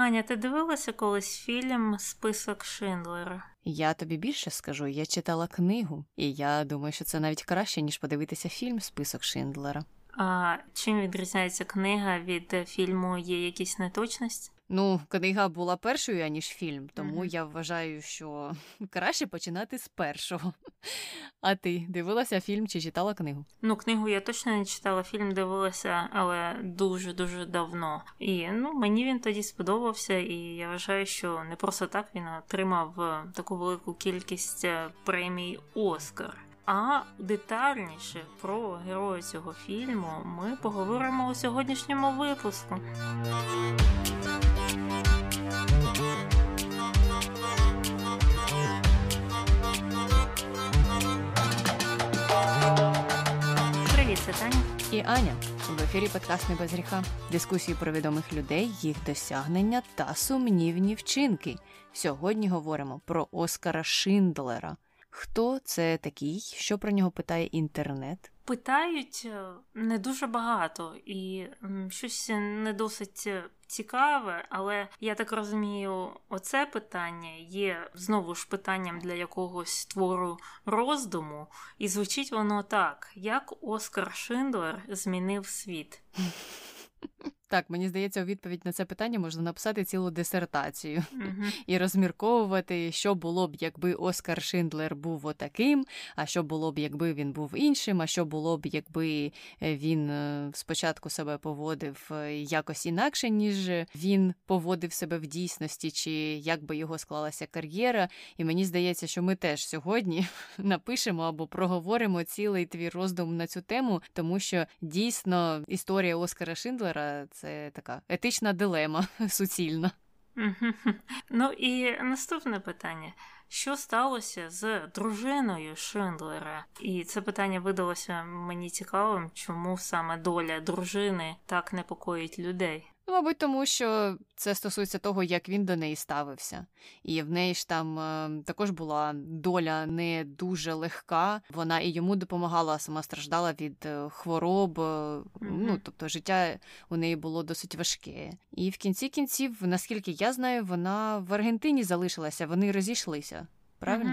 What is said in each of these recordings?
Аня, ти дивилася колись фільм Список Шиндлера? Я тобі більше скажу, я читала книгу, і я думаю, що це навіть краще, ніж подивитися фільм Список Шиндлера. А чим відрізняється книга від фільму? Є якісь неточності? Ну, книга була першою, аніж фільм, тому Мгм. я вважаю, що краще починати з першого. А ти дивилася фільм чи читала книгу? Ну, книгу я точно не читала, фільм дивилася, але дуже дуже давно. І ну мені він тоді сподобався, і я вважаю, що не просто так він отримав е, таку велику кількість е, премій Оскар. А детальніше про героя цього фільму ми поговоримо у сьогоднішньому випуску. Це Таня. І Аня в ефірі подкаст «Не без гріха. Дискусії про відомих людей, їх досягнення та сумнівні вчинки. Сьогодні говоримо про Оскара Шиндлера. Хто це такий? Що про нього питає інтернет? Питають е, не дуже багато. І щось не досить е, цікаве, але я так розумію, оце питання є знову ж питанням для якогось твору роздуму, і звучить воно так: як Оскар Шиндлер змінив світ. Так, мені здається, у відповідь на це питання можна написати цілу дисертацію Мгм. і розмірковувати, що було б, якби Оскар Шиндлер був отаким, а що було б, якби він був іншим, а що було б, якби е, він е, спочатку себе поводив е, якось інакше, ніж він поводив себе в дійсності, чи як би його склалася кар'єра. І мені здається, що ми теж сьогодні напишемо або проговоримо цілий твій роздум на цю тему, тому що дійсно історія Оскара Шиндлера це така етична дилема суцільна. Ну і наступне питання. Що сталося з дружиною Шиндлера? І це питання видалося мені цікавим, чому саме доля дружини так непокоїть людей. Мабуть, тому що це стосується того, як він до неї ставився. І в неї ж там е, також була доля не дуже легка. Вона і йому допомагала, а сама страждала від е, хвороб. е, Ну, тобто, життя у неї було досить важке. І в кінці кінців, наскільки я знаю, вона в Аргентині залишилася, вони розійшлися. Правильно?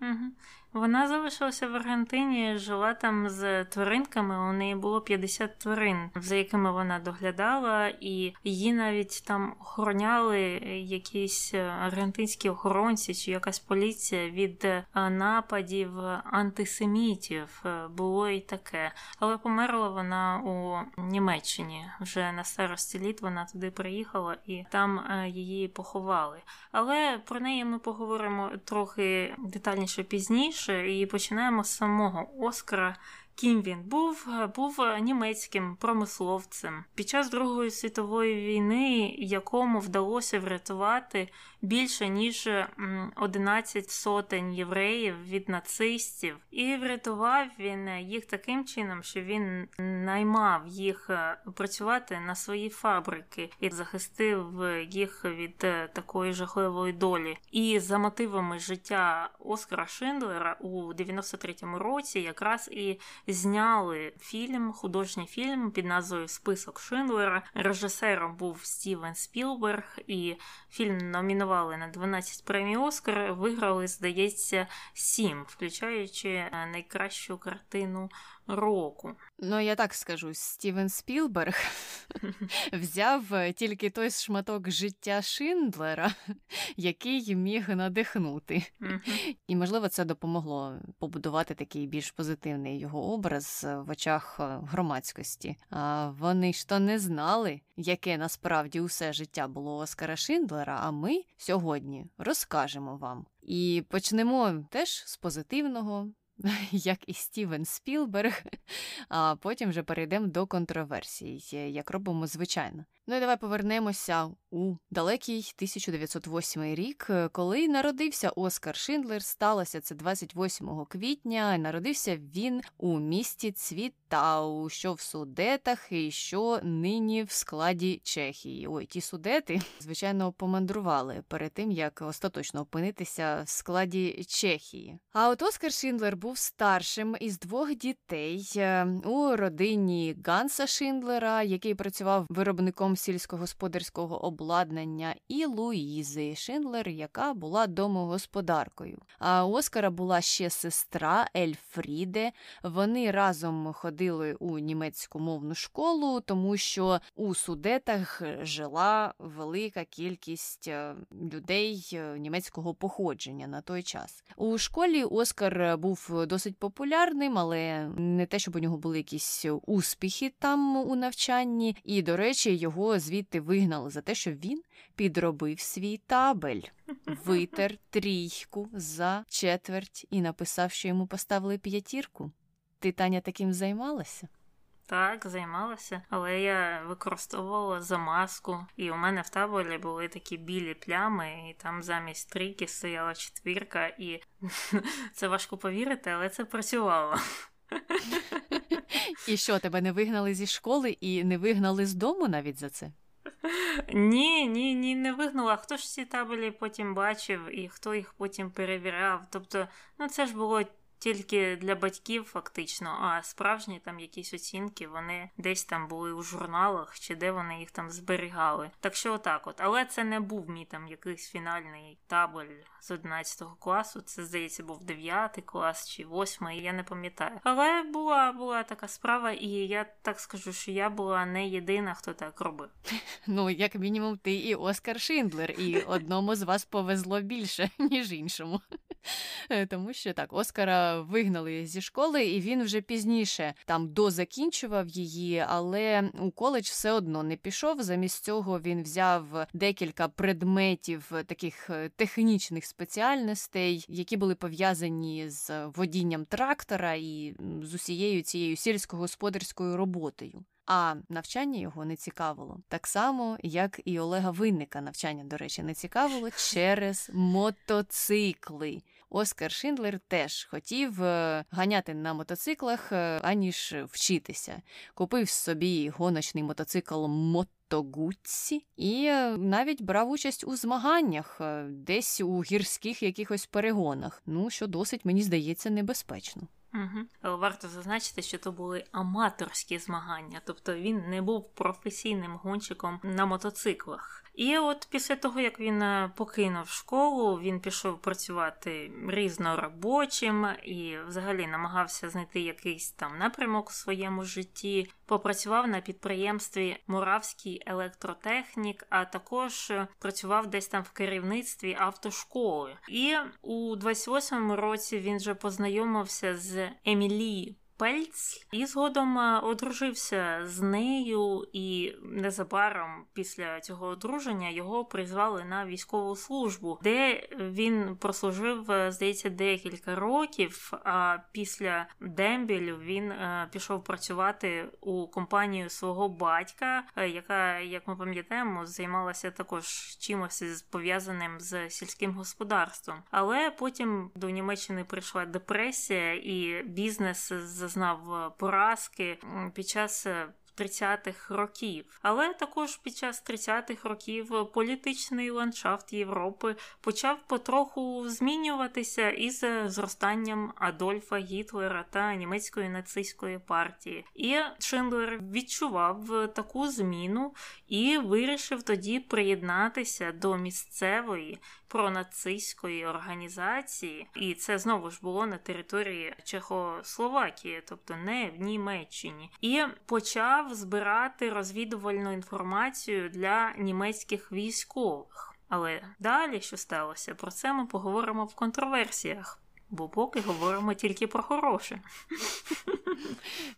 Мгм. Мгм. Вона залишилася в Аргентині, жила там з тваринками. У неї було 50 тварин, за якими вона доглядала, і її навіть там охороняли якісь е, аргентинські охоронці чи якась поліція від е, нападів антисемітів. Е, Було і таке. Але померла вона у Німеччині. Вже на старості літ вона туди приїхала і там її поховали. Але про неї ми поговоримо трохи детальніше пізніше, і починаємо з самого Оскара. Ким він був, був німецьким промисловцем під час Другої світової війни, якому вдалося врятувати більше ніж м, 11 сотень євреїв від нацистів, і врятував він їх таким чином, що він наймав їх е, працювати на свої фабрики і захистив їх від е, такої жахливої долі. І за мотивами життя Оскара Шиндлера у 93-му році якраз і зняли фільм, художній фільм під назвою Список Шиндлера. Режисером був Стівен Спілберг, і фільм номінували на 12 премій Оскар. Виграли, здається, 7, включаючи е, найкращу картину року. Ну, я так скажу, Стівен Спілберг взяв е, тільки той шматок життя Шиндлера, який міг надихнути. І, можливо, це допомогло побудувати такий більш позитивний його образ е, в очах е, громадськості. А вони ж то не знали, яке насправді усе життя було Оскара Шиндлера, а ми сьогодні розкажемо вам. І почнемо теж з позитивного. Як і Стівен Спілберг, а потім вже перейдемо до контроверсій, як робимо звичайно. Ну і давай повернемося у далекий 1908 рік, е, коли народився Оскар Шиндлер. Сталося це 28 квітня. Народився він у місті Цвітау, що в Судетах, і що нині в складі Чехії. Ой, ті судети, звичайно, помандрували перед тим, як остаточно опинитися в складі Чехії. А от Оскар Шиндлер був старшим із двох дітей е, у родині Ганса Шиндлера, який працював виробником сільськогосподарського обладнання, і Луїзи Шиндлер, яка була домогосподаркою. А у Оскара була ще сестра Ельфріде. Вони разом ходили у німецьку мовну школу, тому що у судетах жила велика кількість е, людей е, німецького походження на той час. У школі Оскар був досить популярним, але не те, щоб у нього були якісь успіхи там у навчанні. І, до речі, його звідти вигнали за те, що він підробив свій табель, витер трійку за четверть і написав, що йому поставили п'ятірку. Ти Таня таким займалася? Так, займалася, але я використовувала замазку, і у мене в таборі були такі білі плями, і там замість трійки стояла четвірка, і це важко повірити, але це працювало. І що, тебе не вигнали зі школи і не вигнали з дому навіть за це? Ні, ні, ні, не вигнала. Хто ж ці табелі потім бачив і хто їх потім перевіряв? Тобто, ну це ж було тільки для батьків, фактично, а справжні там якісь оцінки вони десь там були у журналах чи де вони їх там зберігали. Так що отак от. Але це не був мій там якийсь фінальний табель з 11 класу. Це здається був 9 клас чи 8, я не пам'ятаю. Але була була така справа, і я так скажу, що я була не єдина, хто так робив. Ну, як мінімум, ти і Оскар Шиндлер, і одному з вас повезло більше, ніж іншому. Е, тому що так, Оскара вигнали зі школи, і він вже пізніше там дозакінчував її, але у коледж все одно не пішов. Замість цього він взяв декілька предметів таких е, технічних спеціальностей, які були пов'язані з водінням трактора і з усією цією сільськогосподарською роботою. А навчання його не цікавило так само, як і Олега Винника навчання, до речі, не цікавило через мотоцикли. Оскар Шиндлер теж хотів е, ганяти на мотоциклах, е, аніж вчитися. Купив собі гоночний мотоцикл Мотогуцці і е, навіть брав участь у змаганнях, десь у гірських якихось перегонах. Ну що досить мені здається небезпечно. Угу. Варто зазначити, що то були аматорські змагання, тобто він не був професійним гонщиком на мотоциклах. І от після того, як він е, покинув школу, він пішов працювати різноробочим і взагалі намагався знайти якийсь там напрямок у своєму житті. Попрацював на підприємстві Муравський електротехнік, а також працював десь там в керівництві автошколи. І у 28-му році він вже познайомився з Емілі Пельц і згодом е, одружився з нею, і незабаром після цього одруження його призвали на військову службу, де він прослужив, е, здається, декілька років. А після дембілю він е, пішов працювати у компанію свого батька, яка, як ми пам'ятаємо, займалася також чимось пов'язаним з сільським господарством. Але потім до Німеччини прийшла депресія і бізнес з зазнав е, поразки під час 30-х е, років, але також під час 30-х років політичний ландшафт Європи почав потроху змінюватися із зростанням Адольфа Гітлера та німецької нацистської партії. І Шиндлер відчував таку зміну і вирішив тоді приєднатися до місцевої пронацистської організації, і це знову ж було на території Чехословакії, тобто не в Німеччині, і почав збирати розвідувальну інформацію для німецьких військових. Але далі, що сталося, про це ми поговоримо в контроверсіях. Бо поки говоримо тільки про хороше.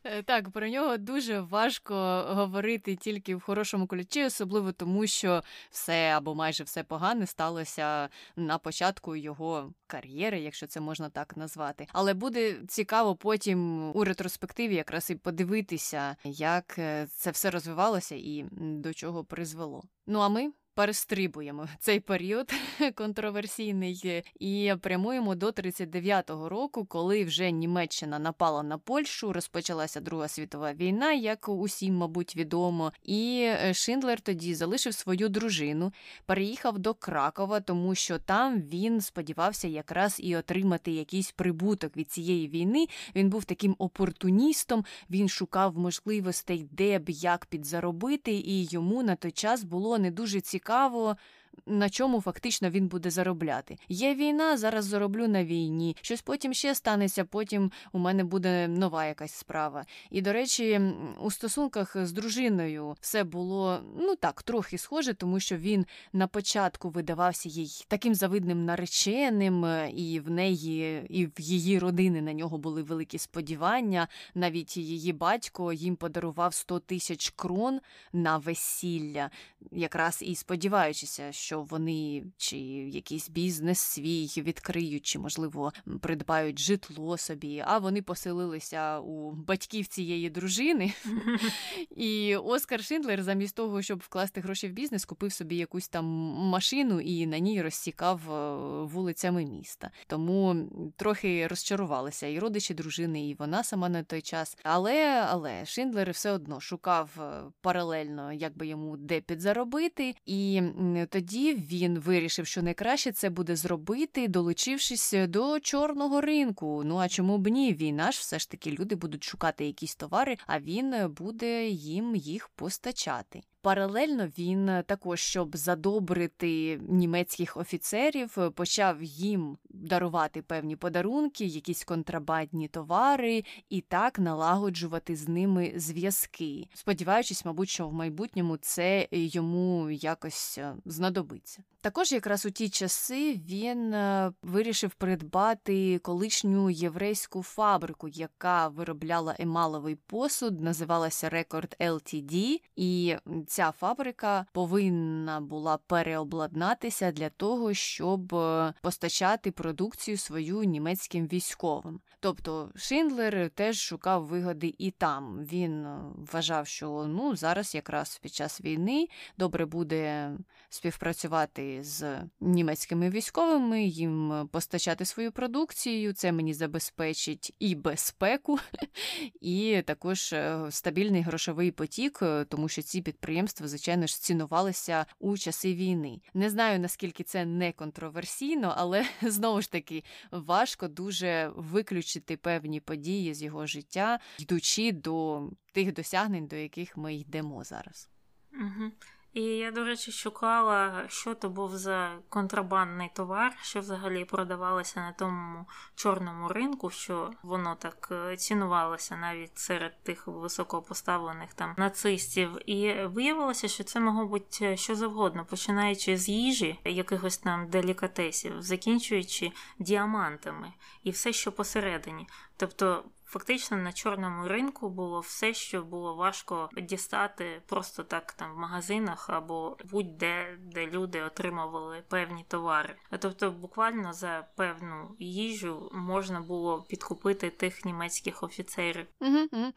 Е, так, про нього дуже важко говорити тільки в хорошому ключі, особливо тому, що все або майже все погане сталося на початку його кар'єри, якщо це можна так назвати. Але буде цікаво потім у ретроспективі якраз і подивитися, як е, це все розвивалося і до чого призвело. Ну а ми перестрибуємо цей період контроверсійний і прямуємо до 39-го року, коли вже Німеччина напала на Польщу, розпочалася Друга світова війна, як усім, мабуть, відомо. І е, Шиндлер тоді залишив свою дружину, переїхав до Кракова, тому що там він сподівався якраз і отримати якийсь прибуток від цієї війни. Він був таким опортуністом, він шукав можливостей, де б як підзаробити, і йому на той час було не дуже цікаво цікаво, на чому фактично він буде заробляти. Є війна, зараз зароблю на війні. Щось потім ще станеться, потім у мене буде нова якась справа. І, до речі, у стосунках з дружиною все було ну так, трохи схоже, тому що він на початку видавався їй таким завидним нареченим, і в неї, і в її родини на нього були великі сподівання. Навіть її батько їм подарував 100 тисяч крон на весілля, якраз і сподіваючися, що вони чи якийсь бізнес свій відкриють, чи, можливо, придбають житло собі, а вони поселилися у батьків цієї дружини. І Оскар Шиндлер, замість того, щоб вкласти гроші в бізнес, купив собі якусь там машину і на ній розсікав е, вулицями міста. Тому трохи розчарувалися і родичі дружини, і вона сама на той час. Але але Шиндлер все одно шукав е, паралельно, як би йому де підзаробити, і тоді тоді він вирішив, що найкраще це буде зробити, долучившись до чорного ринку. Ну а чому б ні? Війна ж все ж таки люди будуть шукати якісь товари, а він буде їм їх постачати. Паралельно він е, також, щоб задобрити німецьких офіцерів, е, почав їм дарувати певні подарунки, якісь контрабандні товари, і так налагоджувати з ними зв'язки, сподіваючись, мабуть, що в майбутньому це йому якось е, знадобиться. Також якраз у ті часи він вирішив придбати колишню єврейську фабрику, яка виробляла емаловий посуд, називалася Record LTD, і ця фабрика повинна була переобладнатися для того, щоб е, постачати продукцію свою німецьким військовим. Тобто Шиндлер теж шукав вигоди і там. Він е, вважав, що ну зараз якраз під час війни добре буде співпрацювати з німецькими військовими, їм постачати свою продукцію. Це мені забезпечить і безпеку, і також е, стабільний грошовий потік, тому що ці підприємства, звичайно ж, цінувалися у часи війни. Не знаю наскільки це не контроверсійно, але знову ж таки важко дуже виключити певні події з його життя, йдучи до тих досягнень, до яких ми йдемо зараз. Угу. І я, до речі, шукала, що то був за контрабандний товар, що взагалі продавалося на тому чорному ринку, що воно так е, цінувалося навіть серед тих високопоставлених там нацистів. І виявилося, що це могло бути що завгодно, починаючи з їжі, якихось там делікатесів, закінчуючи діамантами і все, що посередині. Тобто Фактично на чорному ринку було все, що було важко дістати просто так там в магазинах або будь-де, де люди отримували певні товари. Тобто, буквально за певну їжу можна було підкупити тих німецьких офіцерів.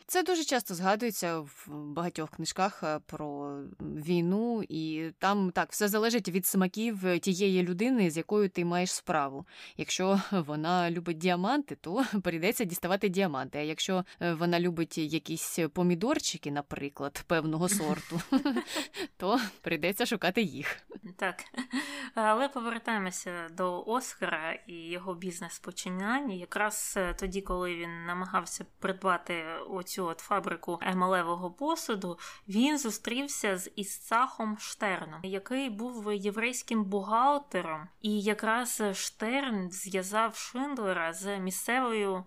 Це дуже часто згадується в багатьох книжках е, про війну, і там так все залежить від смаків тієї людини, з якою ти маєш справу. Якщо вона любить діаманти, то прийдеться діставати діаманти діаманти. А якщо е, вона любить якісь помідорчики, наприклад, певного сорту, то прийдеться шукати їх. Так. Але повертаємося до Оскара і його бізнес-починань. Якраз е, тоді, коли він намагався придбати оцю от фабрику емалевого посуду, він зустрівся з Ісцахом Штерном, який був єврейським бухгалтером, і якраз Штерн зв'язав Шиндлера з місцевою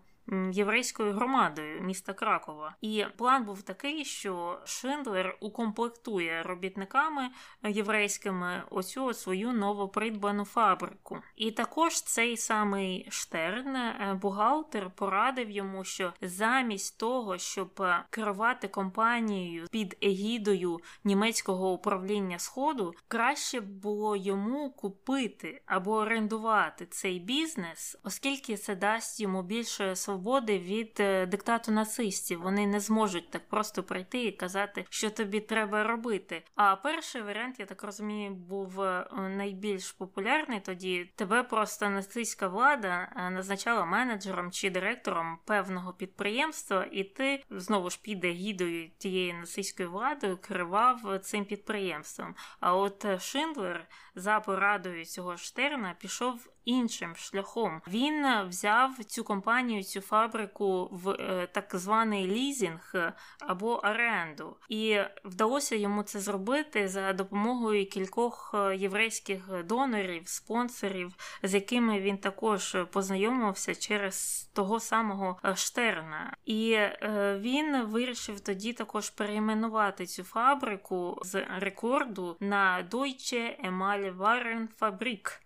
єврейською громадою міста Кракова. І план був такий, що Шиндлер укомплектує робітниками єврейськими оцю свою новопридбану фабрику. І також цей самий Штерн, е, бухгалтер, порадив йому, що замість того, щоб керувати компанією під егідою німецького управління Сходу, краще було йому купити або орендувати цей бізнес, оскільки це дасть йому більше свободи свободи від е, диктату нацистів. Вони не зможуть так просто прийти і казати, що тобі треба робити. А перший варіант, я так розумію, був е, найбільш популярний. Тоді тебе просто нацистська влада е, назначала менеджером чи директором певного підприємства, і ти знову ж під гідою тієї нацистської влади керував цим підприємством. А от Шиндлер за порадою цього Штерна пішов іншим шляхом. Він взяв цю компанію, цю фабрику в е, так званий лізінг або оренду, і вдалося йому це зробити за допомогою кількох е, єврейських донорів, спонсорів, з якими він також познайомився через того самого е, Штерна. І він вирішив тоді також перейменувати цю фабрику з рекорду на Deutsche Emalle Warenfabrik. Е,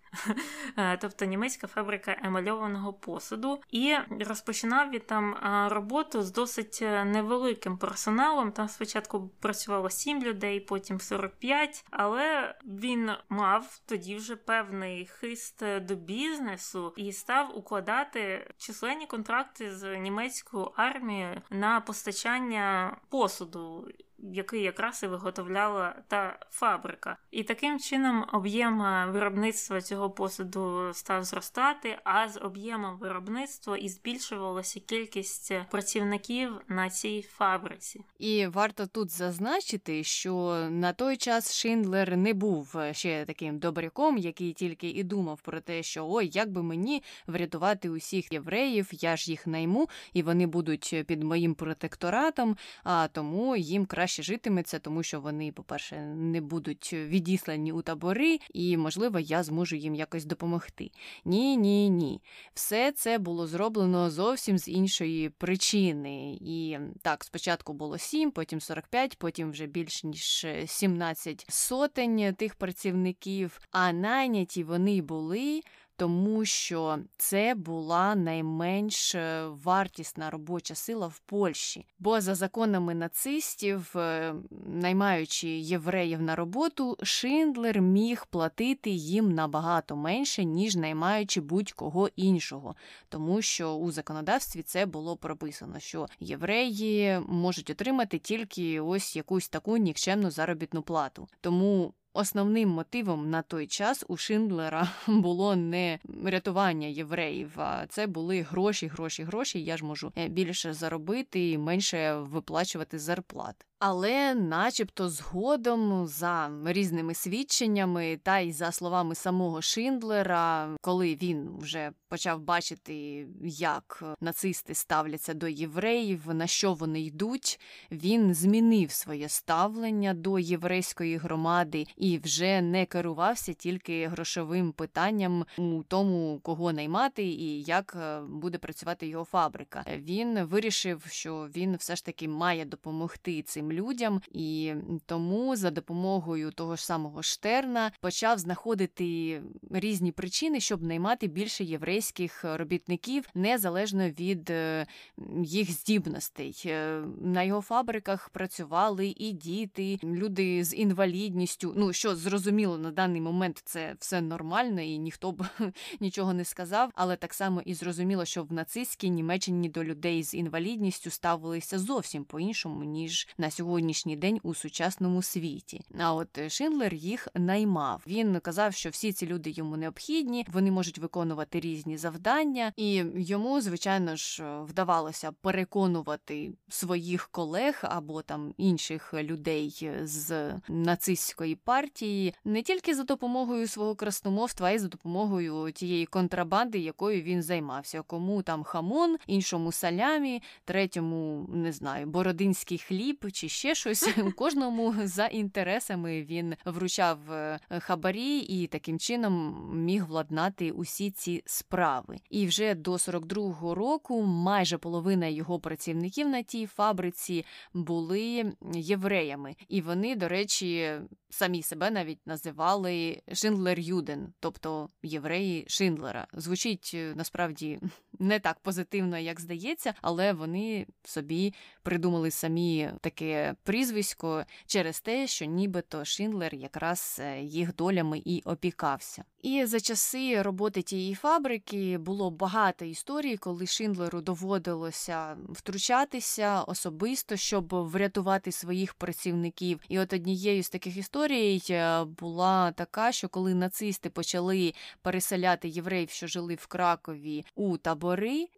тобто німецька фабрика емальованого посуду, і розпочинав він там е, роботу з досить е, невеликим персоналом. Там спочатку працювало 7 людей, потім 45, але він мав тоді вже певний хист до бізнесу і став укладати численні контракти з німецькою армією на постачання посуду який якраз і виготовляла та фабрика. І таким чином об'єм виробництва цього посуду став зростати, а з об'ємом виробництва і збільшувалася кількість працівників на цій фабриці. І варто тут зазначити, що на той час Шиндлер не був ще таким добряком, який тільки і думав про те, що ой, як би мені врятувати усіх євреїв, я ж їх найму, і вони будуть під моїм протекторатом, а тому їм краще краще житиметься, тому що вони, по-перше, не будуть відіслані у табори, і, можливо, я зможу їм якось допомогти. Ні, ні, ні. Все це було зроблено зовсім з іншої причини. І так, спочатку було 7, потім 45, потім вже більш ніж 17 сотень тих працівників, а найняті вони були тому що це була найменш е, вартісна робоча сила в Польщі. Бо за законами нацистів, е, наймаючи євреїв на роботу, Шиндлер міг платити їм набагато менше, ніж наймаючи будь-кого іншого, тому що у законодавстві це було прописано, що євреї можуть отримати тільки ось якусь таку нікчемну заробітну плату. Тому Основним мотивом на той час у Шиндлера було не рятування євреїв, а це були гроші, гроші, гроші. Я ж можу е, більше заробити і менше виплачувати зарплат. Але, начебто, згодом, за різними свідченнями, та й за словами самого Шиндлера, коли він вже почав бачити, як нацисти ставляться до євреїв, на що вони йдуть, він змінив своє ставлення до єврейської громади і вже не керувався тільки грошовим питанням у тому, кого наймати і як е, буде працювати його фабрика. Він вирішив, що він все ж таки має допомогти цим людям, і тому за допомогою того ж самого Штерна почав знаходити різні причини, щоб наймати більше єврейських робітників незалежно від е, їх здібностей. Е, на його фабриках працювали і діти, люди з інвалідністю. Ну що зрозуміло на даний момент це все нормально, і ніхто б нічого не сказав. Але так само і зрозуміло, що в нацистській Німеччині до людей з інвалідністю ставилися зовсім по іншому ніж на сьогодні сьогоднішній день у сучасному світі. А от е, Шиндлер їх наймав. Він казав, що всі ці люди йому необхідні, вони можуть виконувати різні завдання, і йому, звичайно ж, е, вдавалося переконувати своїх колег або там інших людей з нацистської партії не тільки за допомогою свого красномовства, а й за допомогою тієї контрабанди, якою він займався. Кому там хамон, іншому салямі, третьому не знаю, бородинський хліб чи ще щось. Кожному за інтересами він вручав е, хабарі і таким чином міг владнати усі ці справи. І вже до 42-го року майже половина його працівників на тій фабриці були євреями, і вони, до речі, самі себе навіть називали Шиндлер Юден, тобто євреї Шиндлера. Звучить е, насправді не так позитивно, як здається, але вони собі придумали самі таке прізвисько через те, що нібито Шиндлер якраз е, їх долями і опікався. І за часи роботи тієї фабрики було багато історій, коли Шиндлеру доводилося втручатися особисто, щоб врятувати своїх працівників. І от однією з таких історій е, була така, що коли нацисти почали переселяти євреїв, що жили в Кракові у табори,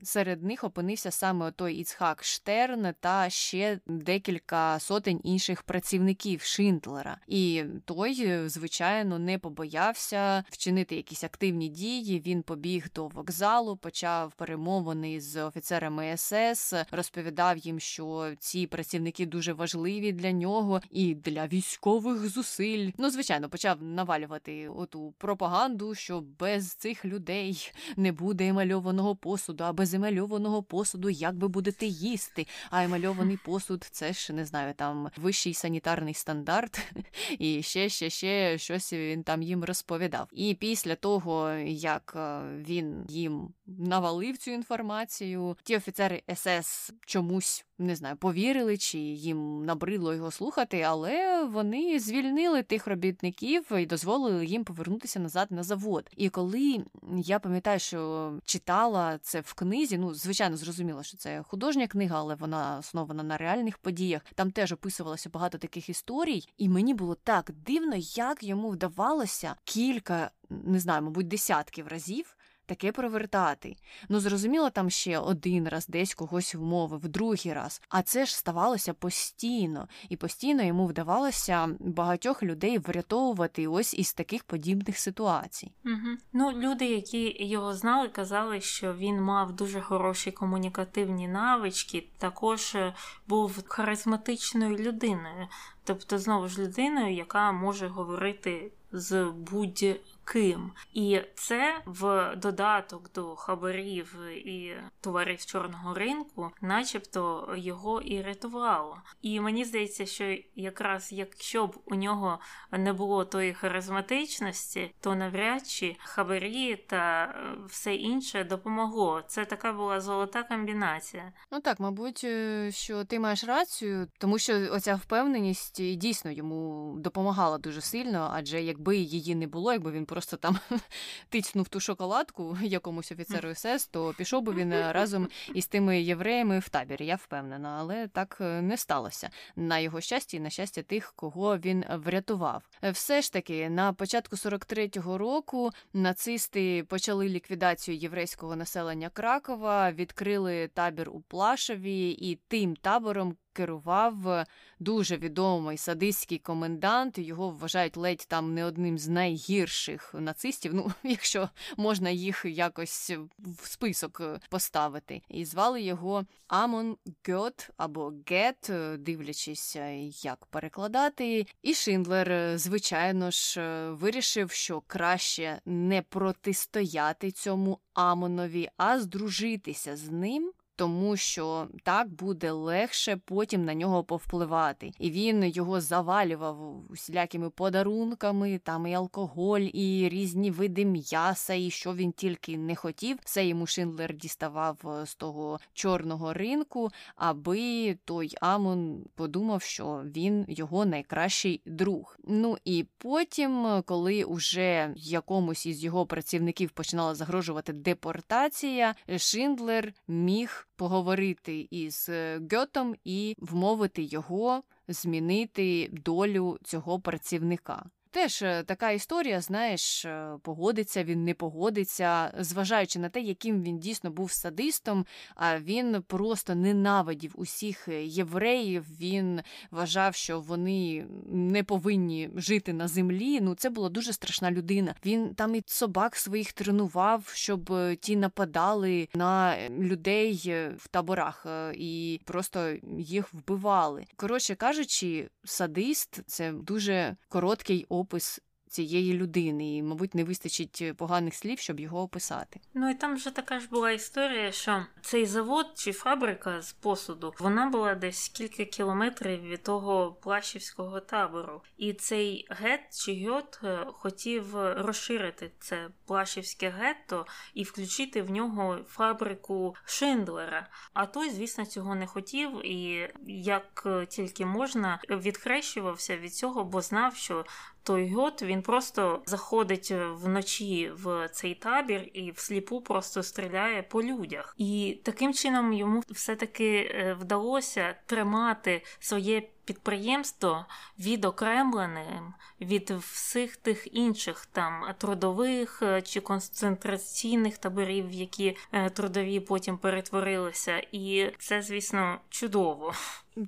серед них опинився саме той Іцхак Штерн та ще декілька сотень інших працівників Шиндлера. І той, звичайно, не побоявся вчинити якісь активні дії. Він побіг до вокзалу, почав перемовини з офіцерами СС, розповідав їм, що ці працівники дуже важливі для нього і для військових зусиль. Ну, звичайно, почав навалювати оту пропаганду, що без цих людей не буде емальованого посуду, а без емальованого посуду як ви будете їсти. А емальований посуд це ж не знаю, там вищий санітарний стандарт, і ще, ще, ще щось він там їм розповідав. І після того, як е, він їм навалив цю інформацію, ті офіцери СС чомусь не знаю, повірили чи їм набридло його слухати, але вони звільнили тих робітників і дозволили їм повернутися назад на завод. І коли я пам'ятаю, що читала це в книзі, ну звичайно, зрозуміло, що це художня книга, але вона основана на реальних подіях. Там теж описувалося багато таких історій, і мені було так дивно, як йому вдавалося кілька, не знаю, мабуть, десятків разів таке провертати. Ну, зрозуміло, там ще один раз десь когось вмовив, другий раз. А це ж ставалося постійно, і постійно йому вдавалося багатьох людей врятовувати ось із таких подібних ситуацій. Угу. Ну, люди, які його знали, казали, що він мав дуже хороші комунікативні навички, також е, був харизматичною людиною, тобто знову ж людиною, яка може говорити з будь ким. І це в додаток до хабарів і товарів чорного ринку, начебто його і рятувало. І мені здається, що якраз якщо б у нього не було тої харизматичності, то навряд чи хабарі та е, все інше допомогло. Це така була золота комбінація. Ну так, мабуть, е, що ти маєш рацію, тому що оця впевненість дійсно йому допомагала дуже сильно, адже якби її не було, якби він просто там тицнув ту шоколадку якомусь офіцеру СС, то пішов би він е, разом із тими євреями в табір, я впевнена, але так е, не сталося. На його щастя і на щастя тих, кого він врятував. Е, все ж таки, на початку 43-го року нацисти почали ліквідацію єврейського населення Кракова, відкрили табір у Плашові, і тим табором керував дуже відомий садистський комендант. Його вважають ледь там не одним з найгірших нацистів. Ну, якщо можна їх якось в список поставити. І звали його Амон Гьот або Гет, дивлячись, як перекладати. І Шиндлер, звичайно ж, вирішив, що краще не протистояти цьому Амонові, а здружитися з ним тому що так буде легше потім на нього повпливати. І він його завалював усілякими подарунками, там і алкоголь, і різні види м'яса, і що він тільки не хотів. Все йому Шиндлер діставав е, з того чорного ринку, аби той Амон подумав, що він його найкращий друг. Ну і потім, коли уже якомусь із його працівників починала загрожувати депортація, Шиндлер міг поговорити із е, Гьотом і вмовити його змінити долю цього працівника. Теж е, така історія, знаєш, е, погодиться він, не погодиться, зважаючи на те, яким він дійсно був садистом, а він просто ненавидів усіх е, євреїв. Він вважав, що вони не повинні жити на землі. Ну, це була дуже страшна людина. Він там і собак своїх тренував, щоб ті нападали на людей в таборах і просто їх вбивали. Коротше кажучи, садист це дуже короткий опис цієї людини, і, мабуть, не вистачить поганих слів, щоб його описати. Ну і там вже така ж була історія, що цей завод чи фабрика з посуду вона була десь кілька кілометрів від того плащівського табору, і цей гет чи гьот е, хотів розширити це плащівське гетто і включити в нього фабрику Шиндлера. А той, звісно, цього не хотів і як тільки можна відхрещувався від цього, бо знав, що той год він просто заходить вночі в цей табір і всліпу просто стріляє по людях. І таким чином йому все-таки е, вдалося тримати своє підприємство відокремленим від всіх тих інших там трудових е, чи концентраційних таборів, які е, трудові потім перетворилися. І це, звісно, чудово.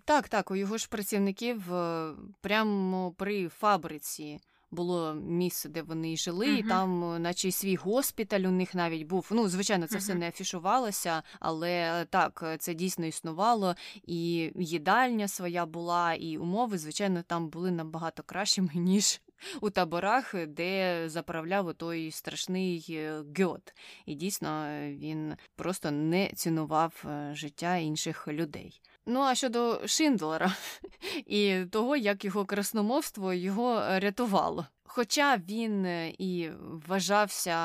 Так, так, у його ж працівників е, прямо при фабриці. Було місце, де вони жили, uh-huh. і там, наче й свій госпіталь, у них навіть був. Ну, звичайно, це uh-huh. все не афішувалося, але так, це дійсно існувало. І їдальня своя була, і умови, звичайно, там були набагато кращими, ніж у таборах, де заправляв той страшний е, гьот. І дійсно він просто не цінував е, життя інших людей. Ну а щодо Шиндлера і того, як його красномовство його рятувало. Хоча він е, і вважався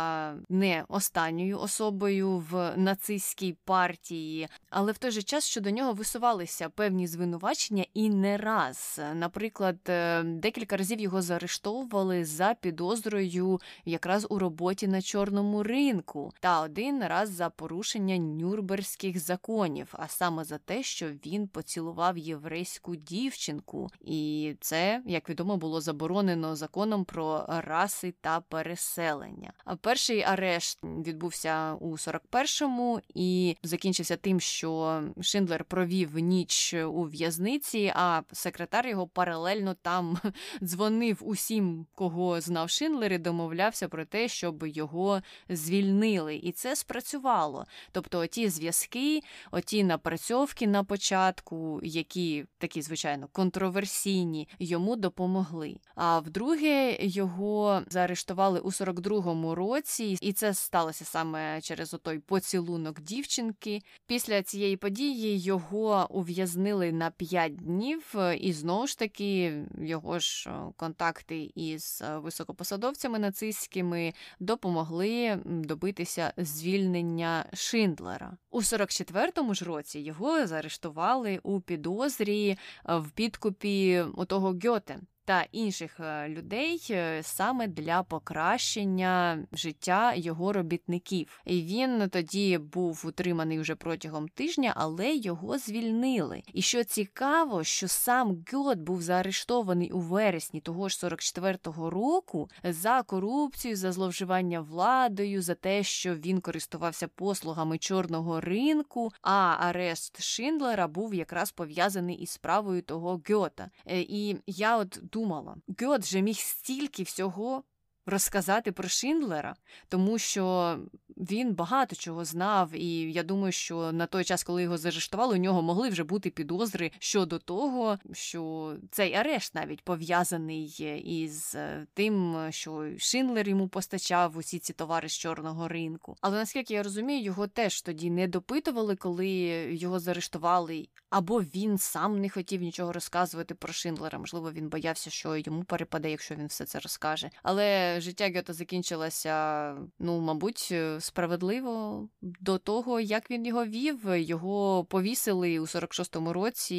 не останньою особою в нацистській партії, але в той же час щодо нього висувалися певні звинувачення і не раз. Наприклад, е, декілька разів його заарештовували за підозрою якраз у роботі на чорному ринку, та один раз за порушення нюрнберзьких законів, а саме за те, що він поцілував єврейську дівчинку, і це, як відомо, було заборонено законом про раси та переселення. А перший арешт відбувся у 41-му і закінчився тим, що Шиндлер провів ніч у в'язниці, а секретар його паралельно там дзвонив усім, кого знав Шиндлер, і домовлявся про те, щоб його звільнили. І це спрацювало. Тобто, ті зв'язки, оті напрацьовки на початку, які такі, звичайно, контроверсійні, йому допомогли. А вдруге, його заарештували у 42-му році, і це сталося саме через отой поцілунок дівчинки. Після цієї події його ув'язнили на 5 днів, і знову ж таки його ж контакти із високопосадовцями нацистськими допомогли добитися звільнення Шиндлера. У 44-му ж році його заарештували у підозрі в підкупі у того Гьоте та інших е, людей е, саме для покращення життя його робітників. І він тоді був утриманий вже протягом тижня, але його звільнили. І що цікаво, що сам Гьот був заарештований у вересні того ж 44-го року за корупцію, за зловживання владою, за те, що він користувався послугами чорного ринку. А арешт Шиндлера був якраз пов'язаний із справою того Гьота. Е, і я от думала, Гьот же міг стільки всього розказати про Шиндлера, тому що він багато чого знав, і я думаю, що на той час, коли його заарештували, у нього могли вже бути підозри щодо того, що цей арешт навіть пов'язаний із е, тим, що Шиндлер йому постачав усі ці товари з чорного ринку. Але наскільки я розумію, його теж тоді не допитували, коли його заарештували, або він сам не хотів нічого розказувати про Шиндлера. Можливо, він боявся, що йому перепаде, якщо він все це розкаже. Але життя Гьота закінчилося, ну, мабуть, справедливо до того, як він його вів. Його повісили у 46-му році,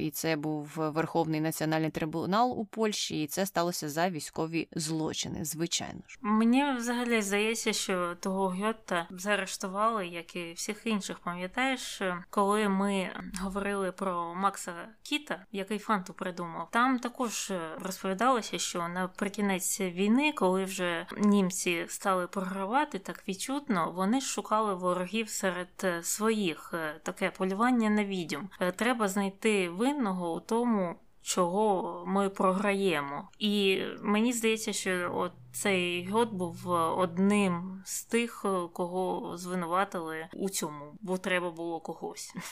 і це був Верховний національний трибунал у Польщі, і це сталося за військові злочини. Звичайно ж. Мені взагалі здається, що того Гьота заарештували, як і всіх інших. Пам'ятаєш, коли ми говорили про Макса Кіта, який фанту придумав, там також розповідалося, що наприкінець війни, коли коли вже німці стали програвати так відчутно, вони шукали ворогів серед е, своїх е, таке полювання на відьом. Е, треба знайти винного у тому. Чого ми програємо, і мені здається, що от цей год був одним з тих, кого звинуватили у цьому, бо треба було когось.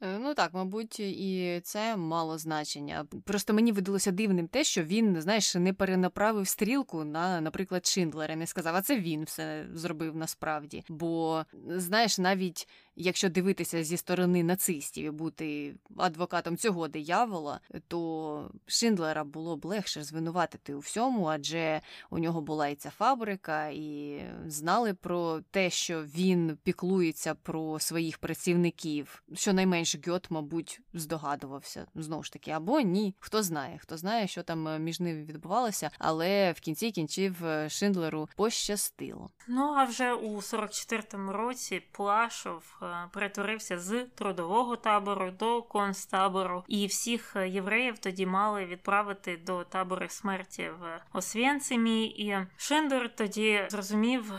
Е, ну так, мабуть, і це мало значення. Просто мені видалося дивним те, що він, знаєш, не перенаправив стрілку на, наприклад, Шиндлера, не сказав, а це він все зробив насправді. Бо знаєш, навіть якщо дивитися зі сторони нацистів і бути адвокатом цього диявола, то Шиндлера було б легше звинуватити у всьому, адже у нього була і ця фабрика, і знали про те, що він піклується про своїх працівників. Щонайменш Гьот, мабуть, здогадувався знову ж таки, або ні. Хто знає, хто знає, що там е, між ними відбувалося, але в кінці кінців е, Шиндлеру пощастило. Ну а вже у 44-му році Плашов е, перетворився з трудового табору до концтабору, і всіх євреїв тоді мали відправити до табору смерті в Освєнцимі. І Шиндер тоді зрозумів,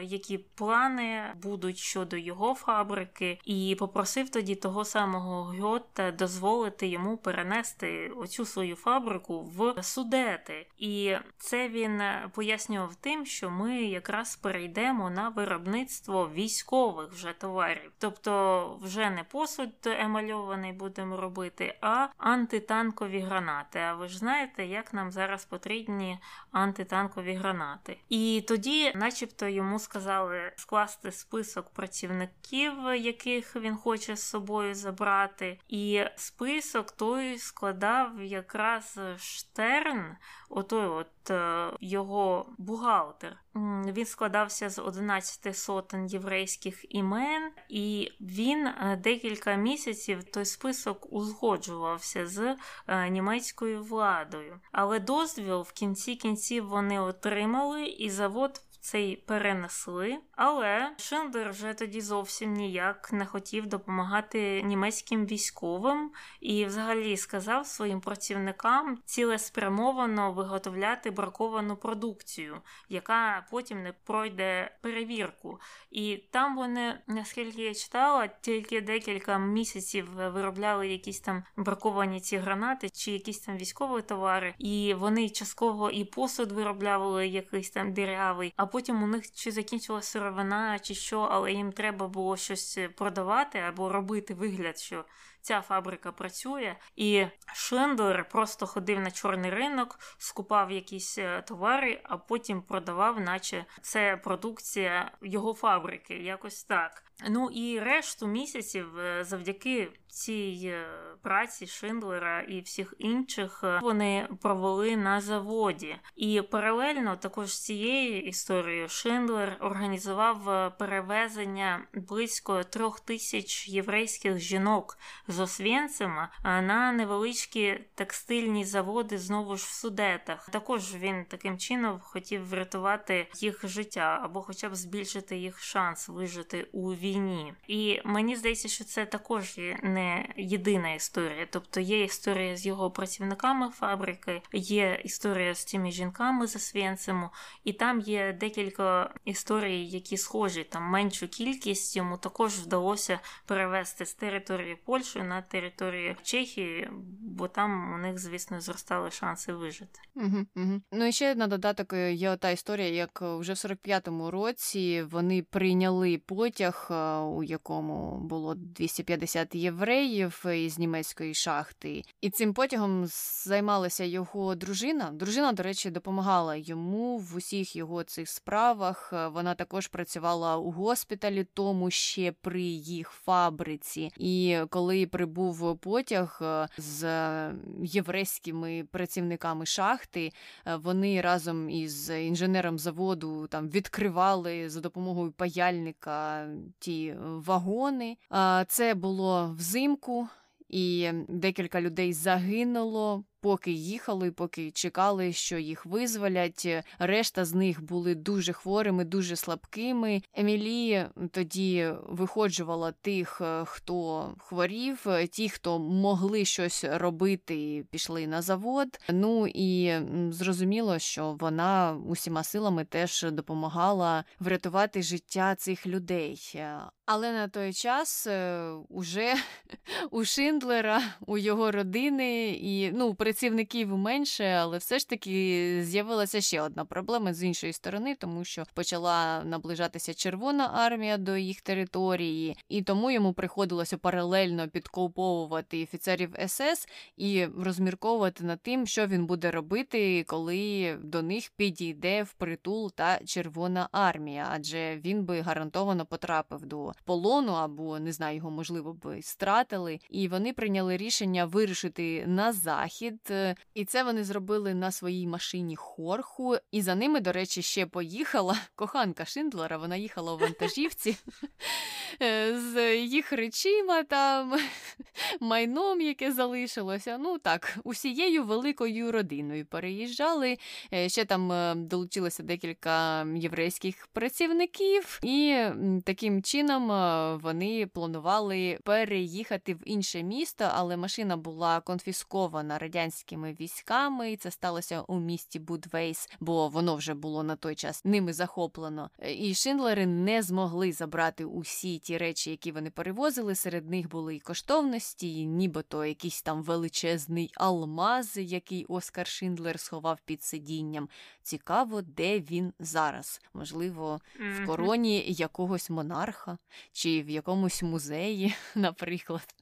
які плани будуть щодо його фабрики, і попросив тоді того самого Гьота дозволити йому перенести оцю свою фабрику в Судети. І це він пояснював тим, що ми якраз перейдемо на виробництво військових вже товарів. Тобто, вже не посуд емальований будемо робити, а антитанкові гранати. А ви ж знаєте, як нам зараз потрібні антитанкові гранати. І тоді, начебто, йому сказали скласти список працівників, яких він хоче з собою забрати. І список той складав якраз Штерн, отой от його бухгалтер. Він складався з 11 сотень єврейських імен, і він е, декілька місяців той список узгоджувався з е, німецькою владою. Але дозвіл в кінці кінців вони отримали, і завод цей перенесли, але Шиндер вже тоді зовсім ніяк не хотів допомагати німецьким військовим і, взагалі, сказав своїм працівникам цілеспрямовано виготовляти браковану продукцію, яка потім не пройде перевірку. І там вони, наскільки я читала, тільки декілька місяців виробляли якісь там браковані ці гранати чи якісь там військові товари, і вони частково і посуд виробляли якийсь там дирявий. а потім у них чи закінчилася сировина, чи що, але їм треба було щось продавати або робити вигляд, що ця фабрика працює. І Шиндлер просто ходив на чорний ринок, скупав якісь е, товари, а потім продавав, наче це продукція його фабрики. Якось так. Ну і решту місяців е, завдяки цій е, праці Шиндлера і всіх інших вони провели на заводі. І паралельно також з цією історією Шиндлер організував перевезення близько трьох тисяч єврейських жінок з Освєнцима на невеличкі текстильні заводи знову ж в Судетах. Також він таким чином хотів врятувати їх життя або, хоча б збільшити їх шанс вижити у війні. І мені здається, що це також не єдина історія. Тобто є історія з його працівниками фабрики, є історія з тими жінками за Свєнцему, і там є декілька історій, які схожі. Там меншу кількість йому також вдалося перевести з території Польщі на територію Чехії, бо там у них, звісно, зростали шанси вижити. Угу, угу. Ну і ще на додаток е, є та історія, як вже в 45-му році вони прийняли потяг у якому було 250 євреїв із німецької шахти, і цим потягом займалася його дружина. Дружина, до речі, допомагала йому в усіх його цих справах. Вона також працювала у госпіталі, тому ще при їх фабриці. І коли прибув потяг е, з єврейськими працівниками шахти, е, вони разом із інженером заводу там відкривали за допомогою паяльника ті вагони. Це було взимку, і декілька людей загинуло поки їхали, поки чекали, що їх визволять. Решта з них були дуже хворими, дуже слабкими. Емілі тоді виходжувала тих, е, хто хворів, ті, хто могли щось робити, пішли на завод. Ну і зрозуміло, що вона усіма силами теж допомагала врятувати життя цих людей. Але на той час е, уже у Шиндлера, у його родини і ну, працівників менше, але все ж таки з'явилася ще одна проблема з іншої сторони, тому що почала наближатися Червона армія до їх території, і тому йому приходилося паралельно підкуповувати офіцерів СС і розмірковувати над тим, що він буде робити, коли до них підійде в притул та Червона армія, адже він би гарантовано потрапив до полону або не знаю, його можливо би стратили. І вони прийняли рішення вирушити на захід, е, і це вони зробили на своїй машині Хорху. І за ними, до речі, ще поїхала коханка Шиндлера. Вона їхала у вантажівці е, з їх речима там, майном, яке залишилося. Ну так, усією великою родиною переїжджали. Е, ще там долучилося декілька єврейських працівників, і таким чином вони планували переїхати в інше місто, але машина була конфіскована радянськими військами. і Це сталося у місті Будвейс, бо воно вже було на той час ними захоплено. І Шиндлери не змогли забрати усі ті речі, які вони перевозили. Серед них були і коштовності, і нібито якийсь там величезний алмаз, який Оскар Шиндлер сховав під сидінням. Цікаво, де він зараз. Можливо, в короні якогось монарха чи в якомусь музеї, наприклад.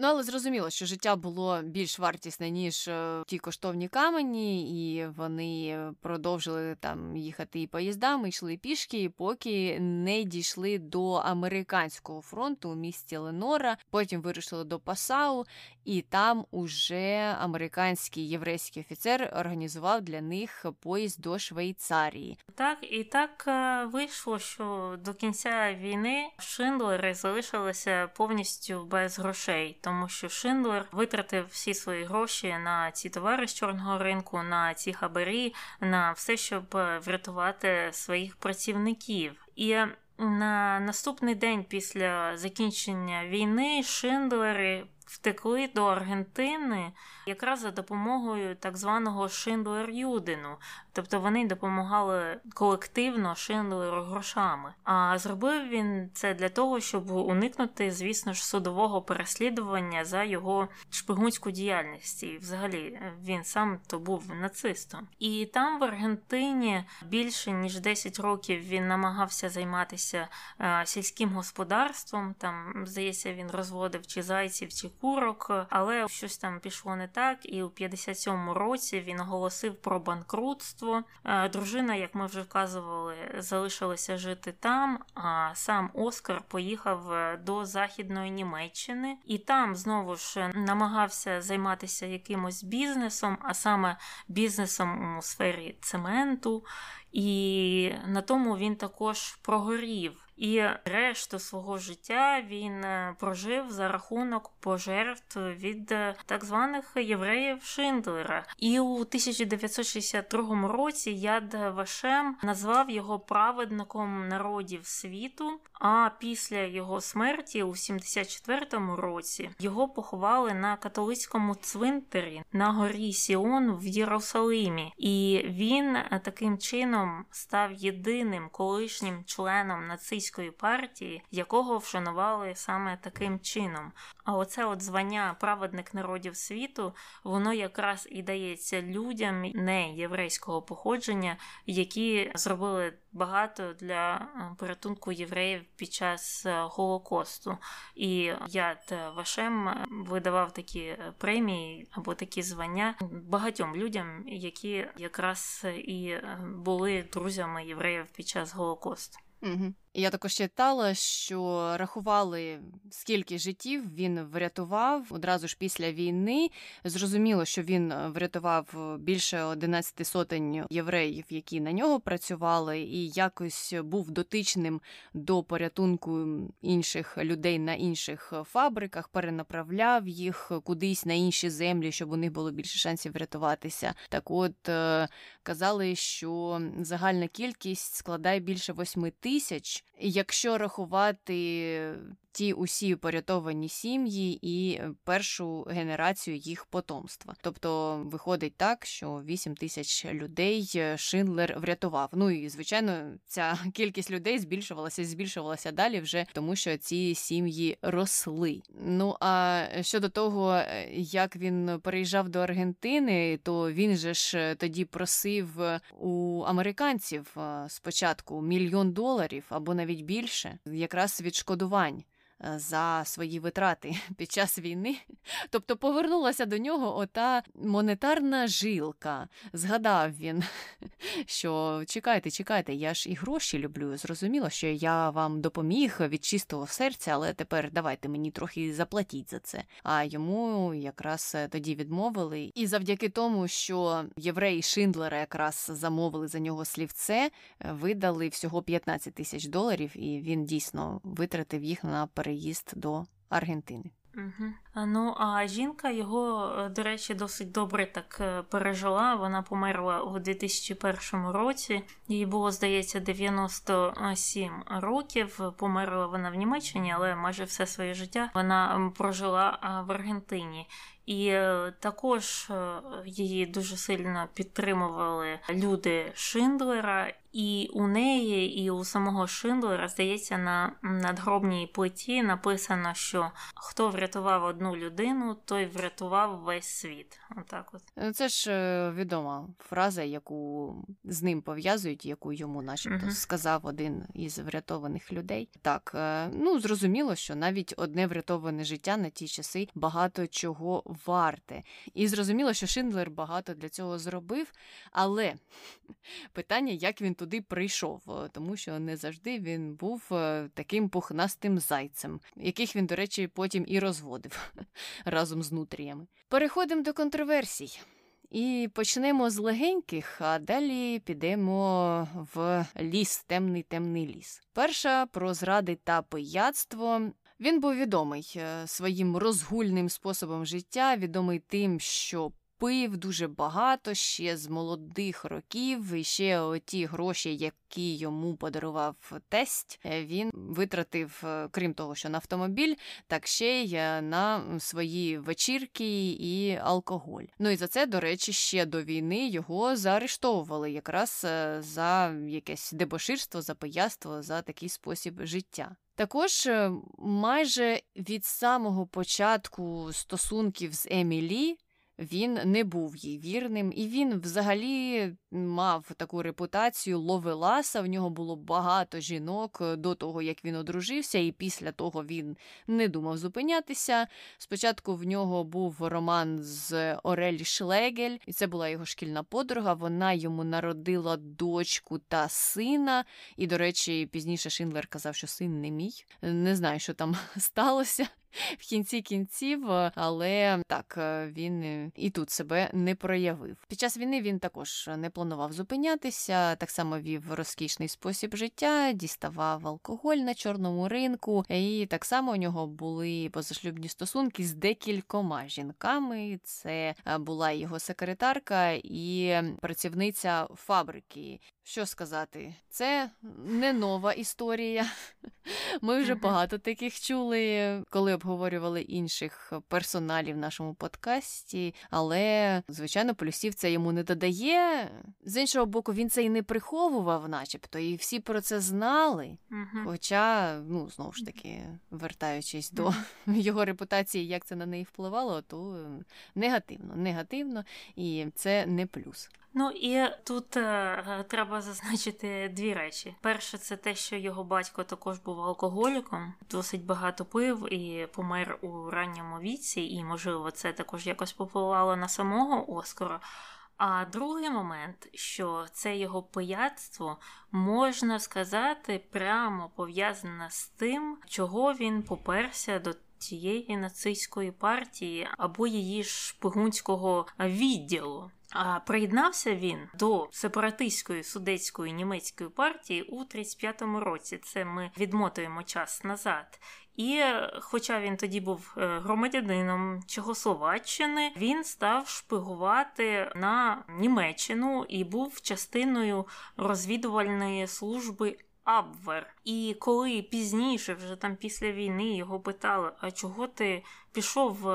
Ну, але зрозуміло, що життя було більш вартісне, ніж е, ті коштовні камені, і вони продовжили там їхати і поїздами, йшли пішки, поки не дійшли до американського фронту у місті Ленора. Потім вирушили до Пасау, і там уже американський єврейський офіцер організував для них поїзд до Швейцарії. Так і так е, вийшло, що до кінця війни Шиндлери залишилися повністю без грошей тому що Шиндлер витратив всі свої гроші на ці товари з чорного ринку, на ці хабарі, на все, щоб е, врятувати своїх працівників. І на наступний день після закінчення війни Шиндлери втекли до Аргентини якраз за допомогою так званого Шиндлер-Юдину. Тобто вони допомагали колективно Шиндлеру грошами. А зробив він це для того, щоб уникнути, звісно ж, судового переслідування за його шпигунську діяльність. І взагалі він сам то був нацистом. І там в Аргентині більше ніж 10 років він намагався займатися е, сільським господарством. Там, здається, він розводив чи зайців, чи курок, але щось там пішло не так. І у 57-му році він оголосив про банкрутство. Е, дружина, як ми вже вказували, залишилася жити там. А сам Оскар поїхав е, до Західної Німеччини і там знову ж намагався займатися якимось бізнесом, а саме бізнесом у сфері цементу. І на тому він також прогорів. І решту свого життя він е, прожив за рахунок пожертв від е, так званих євреїв Шиндлера. І у 1962 році Яд Вашем назвав його праведником народів світу. А після його смерті у 74-му році його поховали на католицькому цвинтарі на горі Сіон в Єрусалимі, і він е, таким чином став єдиним колишнім членом нацистської партії, якого вшанували саме таким чином. А оце от звання праведник народів світу, воно якраз і дається людям не єврейського походження, які зробили багато для е, порятунку євреїв під час е, Голокосту. І Яд Вашем видавав такі премії або такі звання багатьом людям, які якраз і були друзями євреїв під час Голокосту. Угу. Я також читала, що рахували, скільки життів він врятував одразу ж після війни. Зрозуміло, що він е, врятував е, більше 11 сотень євреїв, які на нього працювали, і якось був дотичним до порятунку інших людей на інших фабриках, перенаправляв їх кудись на інші землі, щоб у них було більше шансів врятуватися. Так, от е, казали, що загальна кількість складає більше 8 тисяч. Якщо рахувати ті усі порятовані сім'ї і е, першу генерацію їх потомства. Тобто виходить так, що 8 тисяч людей е, Шиндлер врятував. Ну і звичайно, ця кількість людей збільшувалася, збільшувалася далі, вже тому що ці сім'ї росли. Ну а щодо того, е, як він переїжджав до Аргентини, то він же ж тоді просив у американців спочатку мільйон доларів або навіть більше, якраз відшкодувань. Е, за свої витрати під час війни. Тобто повернулася до нього ота монетарна жилка. Згадав він, що чекайте, чекайте, я ж і гроші люблю. Зрозуміло, що я вам допоміг від чистого серця, але тепер давайте мені трохи заплатіть за це. А йому якраз е, тоді відмовили. І завдяки тому, що євреї Шиндлера якраз замовили за нього слівце, е, видали всього 15 тисяч доларів, і він дійсно витратив їх на перегляд переїзд до Аргентини. Угу. Ну а жінка його, е, до речі, досить добре так е, пережила. Вона померла у 2001 році. Їй було, здається, 97 років. Померла вона в Німеччині, але майже все своє життя вона прожила в Аргентині. І е, також її дуже сильно підтримували люди Шиндлера, і у неї, і у самого Шиндлера, здається, на надгробній плиті написано, що хто врятував одну людину, той врятував весь світ. Отак от. Е, це ж е, відома фраза, яку з ним пов'язують, яку йому, начебто, uh сказав один із врятованих людей. Так, е, ну зрозуміло, що навіть одне врятоване життя на ті часи багато чого варте. І зрозуміло, що Шиндлер багато для цього зробив, але питання, як він туди прийшов, е, тому що не завжди він був е, таким пухнастим зайцем, яких він, до речі, потім і розводив разом з нутріями. Переходимо до контроверсій. І почнемо з легеньких, а далі підемо в ліс, темний темний ліс. Перша про зради та пияцтво. Він був відомий е, своїм розгульним способом життя, відомий тим, що пив дуже багато ще з молодих років, і ще оті гроші, які йому подарував тесть, е, він витратив, е, крім того, що на автомобіль, так ще й на свої вечірки і алкоголь. Ну і за це, до речі, ще до війни його заарештовували якраз за якесь дебоширство, за пияство, за такий спосіб життя. Також майже від самого початку стосунків з Емілі він не був їй вірним, і він взагалі мав таку репутацію ловеласа. В нього було багато жінок е, до того, як він одружився, і після того він не думав зупинятися. Спочатку в нього був роман з Орелі Шлегель, і це була його шкільна подруга. Вона йому народила дочку та сина. І, до речі, пізніше Шиндлер казав, що син не мій. Не знаю, що там сталося в кінці кінців, е, але так е, він е, і тут себе не проявив. Під час війни він також не планував зупинятися, так само вів розкішний спосіб життя, діставав алкоголь на чорному ринку, і так само у нього були позашлюбні стосунки з декількома жінками. Це була його секретарка і працівниця фабрики. Що сказати, це не нова історія. Ми вже багато таких чули, коли обговорювали інших персоналів в нашому подкасті. Але, звичайно, плюсів це йому не додає. З іншого боку, він це і не приховував, начебто, і всі про це знали. Хоча, ну, знову ж таки, вертаючись до його репутації, як це на неї впливало, то негативно, негативно, і це не плюс. Ну і тут е, треба зазначити дві речі: перше, це те, що його батько також був алкоголіком, досить багато пив і помер у ранньому віці, і, можливо, це також якось попливало на самого Оскара. А другий момент, що це його пияцтво можна сказати прямо пов'язане з тим, чого він поперся до тієї нацистської партії або її шпигунського відділу. А приєднався він до сепаратистської судецької німецької партії у 35-му році. Це ми відмотуємо час назад. І, хоча він тоді був е, громадянином Чехословаччини, він став шпигувати на Німеччину і був частиною розвідувальної служби Абвер. І коли пізніше, вже там після війни, його питали: а чого ти пішов?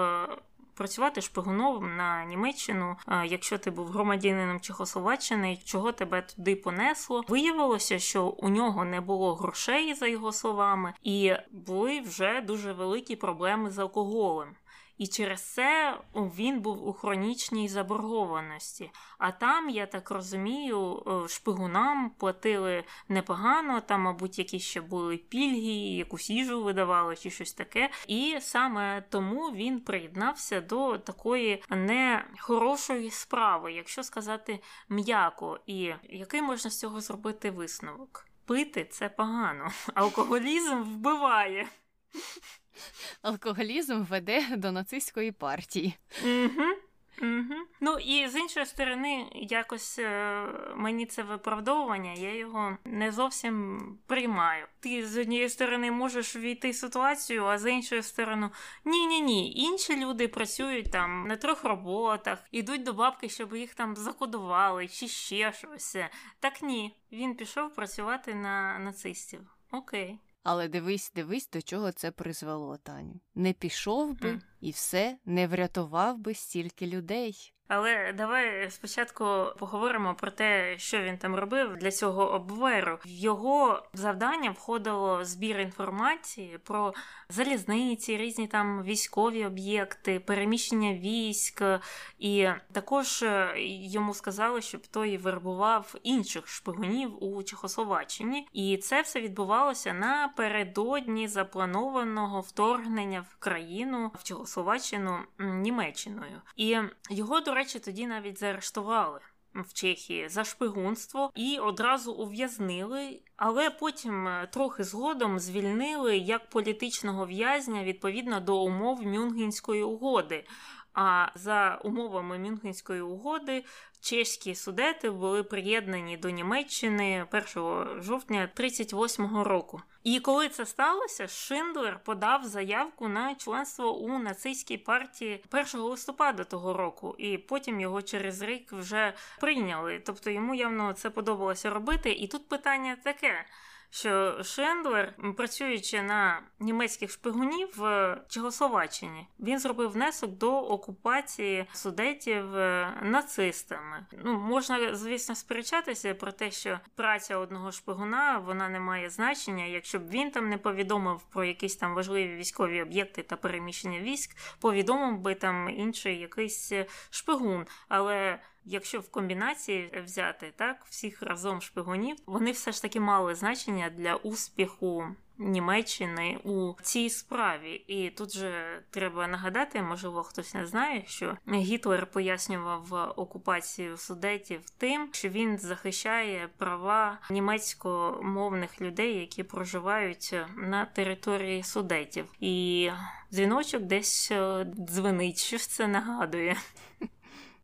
Працювати шпигуном на Німеччину, е, якщо ти був громадянином Чехословаччини, чого тебе туди понесло? Виявилося, що у нього не було грошей, за його словами, і були вже дуже великі проблеми з алкоголем. І через це він був у хронічній заборгованості. А там, я так розумію, шпигунам платили непогано, там, мабуть, якісь ще були пільги, якусь їжу видавали чи щось таке. І саме тому він приєднався до такої нехорошої справи, якщо сказати м'яко. І який можна з цього зробити висновок? Пити це погано, алкоголізм вбиває. Алкоголізм веде до нацистської партії. Угу. Угу. Ну і з іншої сторони, якось е, мені це виправдовування, я його не зовсім приймаю. Ти з однієї сторони можеш війти в ситуацію, а з іншої сторони, ні, ні, ні. Інші люди працюють там на трьох роботах, ідуть до бабки, щоб їх там закодували, чи ще щось. Так ні, він пішов працювати на нацистів. Окей. Але дивись, дивись, до чого це призвело, Таню. Не пішов би і все не врятував би стільки людей. Але давай спочатку поговоримо про те, що він там робив для цього обверу. Його завдання входило збір інформації про залізниці, різні там військові об'єкти, переміщення військ, і також е, йому сказали, щоб той вербував інших шпигунів у Чехословаччині. І це все відбувалося напередодні запланованого вторгнення в країну в Чехословаччину Німеччиною. І його, до речі, тоді навіть заарештували в Чехії за шпигунство і одразу ув'язнили, але потім е, трохи згодом звільнили як політичного в'язня відповідно до умов Мюнхенської угоди. А за умовами Мюнхенської угоди чеські судети були приєднані до Німеччини 1 жовтня 38-го року. І коли це сталося, Шиндлер подав заявку на членство у нацистській партії 1 листопада того року, і потім його через рік вже прийняли. Тобто йому явно це подобалося робити. І тут питання таке що Шендлер, працюючи на німецьких шпигунів в Чехословаччині, він зробив внесок до окупації судетів е, нацистами. Ну можна, звісно, сперечатися про те, що праця одного шпигуна вона не має значення. Якщо б він там не повідомив про якісь там важливі військові об'єкти та переміщення військ, повідомив би там інший якийсь е, шпигун. Але Якщо в комбінації взяти так всіх разом шпигунів, вони все ж таки мали значення для успіху Німеччини у цій справі. І тут же треба нагадати, можливо, хтось не знає, що Гітлер пояснював окупацію судетів тим, що він захищає права німецькомовних людей, які проживають на території судетів. І дзвіночок десь е, дзвенить, що це нагадує.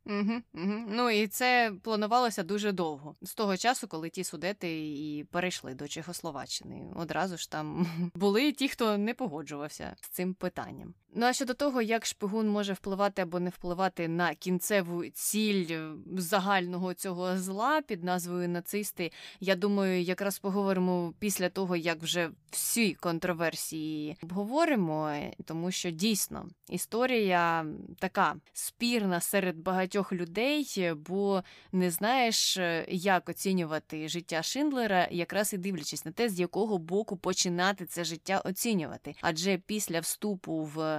Угу, угу. Ну і це планувалося дуже довго з того часу, коли ті судети і перейшли до Чехословаччини. Одразу ж там були ті, хто не погоджувався з цим питанням. Ну а щодо того, як шпигун може впливати або не впливати на кінцеву ціль е, загального цього зла під назвою нацисти, я думаю, якраз поговоримо після того, як вже всі контроверсії обговоримо, тому що дійсно історія така спірна серед багатьох людей, бо не знаєш, е, як оцінювати життя Шиндлера, якраз і дивлячись на те, з якого боку починати це життя оцінювати. Адже після вступу в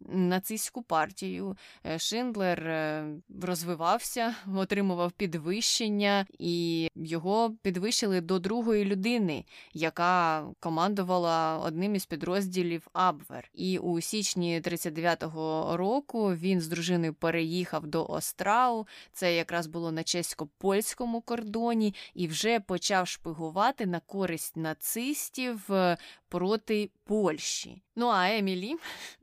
нацистську партію. Е, Шиндлер е, розвивався, отримував підвищення, і його підвищили до другої людини, яка командувала одним із підрозділів Абвер. І у січні 39-го року він з дружиною переїхав до Острау. Це якраз було на чесько-польському кордоні, і вже почав шпигувати на користь нацистів е, проти Польщі. Ну а Емілі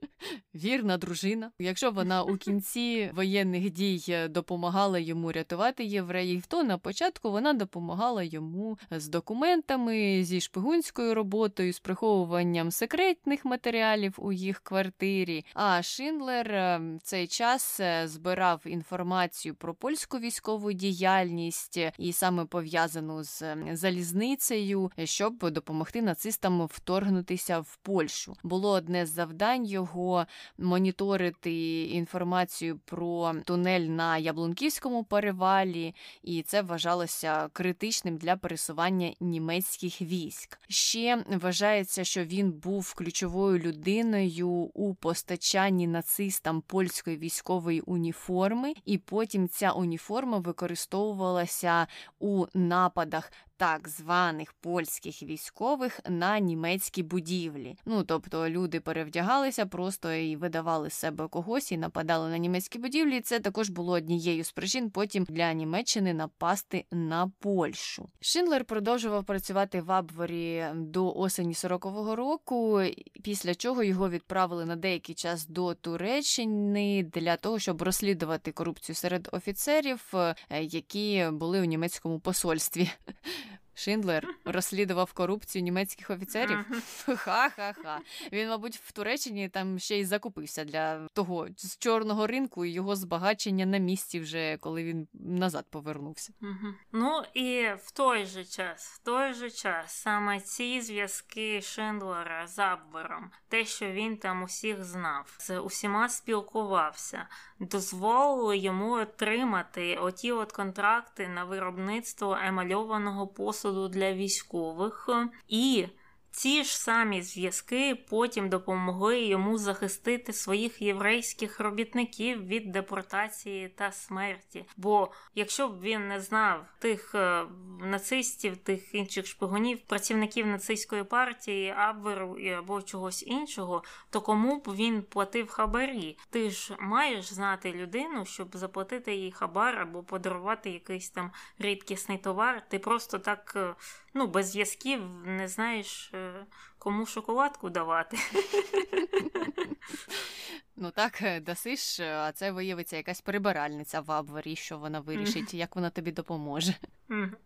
вірна дружина. Якщо вона у кінці воєнних дій е, допомагала йому рятувати євреїв, то на початку вона допомагала йому з документами, зі шпигунською роботою, з приховуванням секретних матеріалів у їх квартирі. А Шиндлер е, в цей час е, збирав інформацію про польську військову діяльність і саме пов'язану з залізницею, щоб допомогти нацистам вторгнутися в Польщу. Було одне з завдань його моніторити інформацію про тунель на Яблунківському перевалі, і це вважалося критичним для пересування німецьких військ. Ще вважається, що він був ключовою людиною у постачанні нацистам польської військової уніформи, і потім ця уніформа використовувалася у нападах так званих польських військових на німецькі будівлі. Ну тобто люди перевдягалися просто і видавали себе когось і нападали на німецькі будівлі. Це також було однією з причин потім для Німеччини напасти на Польщу. Шиндлер продовжував працювати в Абворі до осені 40-го року, після чого його відправили на деякий час до Туреччини для того, щоб розслідувати корупцію серед офіцерів, е, які були у німецькому посольстві. Шиндлер розслідував корупцію німецьких офіцерів. Ха-ха-ха. Він, мабуть, в Туреччині там ще й закупився для того з чорного ринку і його збагачення на місці, вже коли він назад повернувся. Ну і в той же час, в той же час, саме ці зв'язки Шиндлера з Абвером, те, що він там усіх знав, з усіма спілкувався, дозволили йому отримати оті от контракти на виробництво емальованого посуду для військових. І ці ж самі зв'язки потім допомогли йому захистити своїх єврейських робітників від депортації та смерті. Бо якщо б він не знав тих е, нацистів, тих інших шпигунів, працівників нацистської партії, Абверу або чогось іншого, то кому б він платив хабарі? Ти ж маєш знати людину, щоб заплатити їй хабар або подарувати якийсь там рідкісний товар. Ти просто так е, ну, без зв'язків не знаєш, е, кому шоколадку давати. Ну так, е, дасиш, е, а це виявиться якась прибиральниця в Абвері, що вона вирішить, як вона тобі допоможе.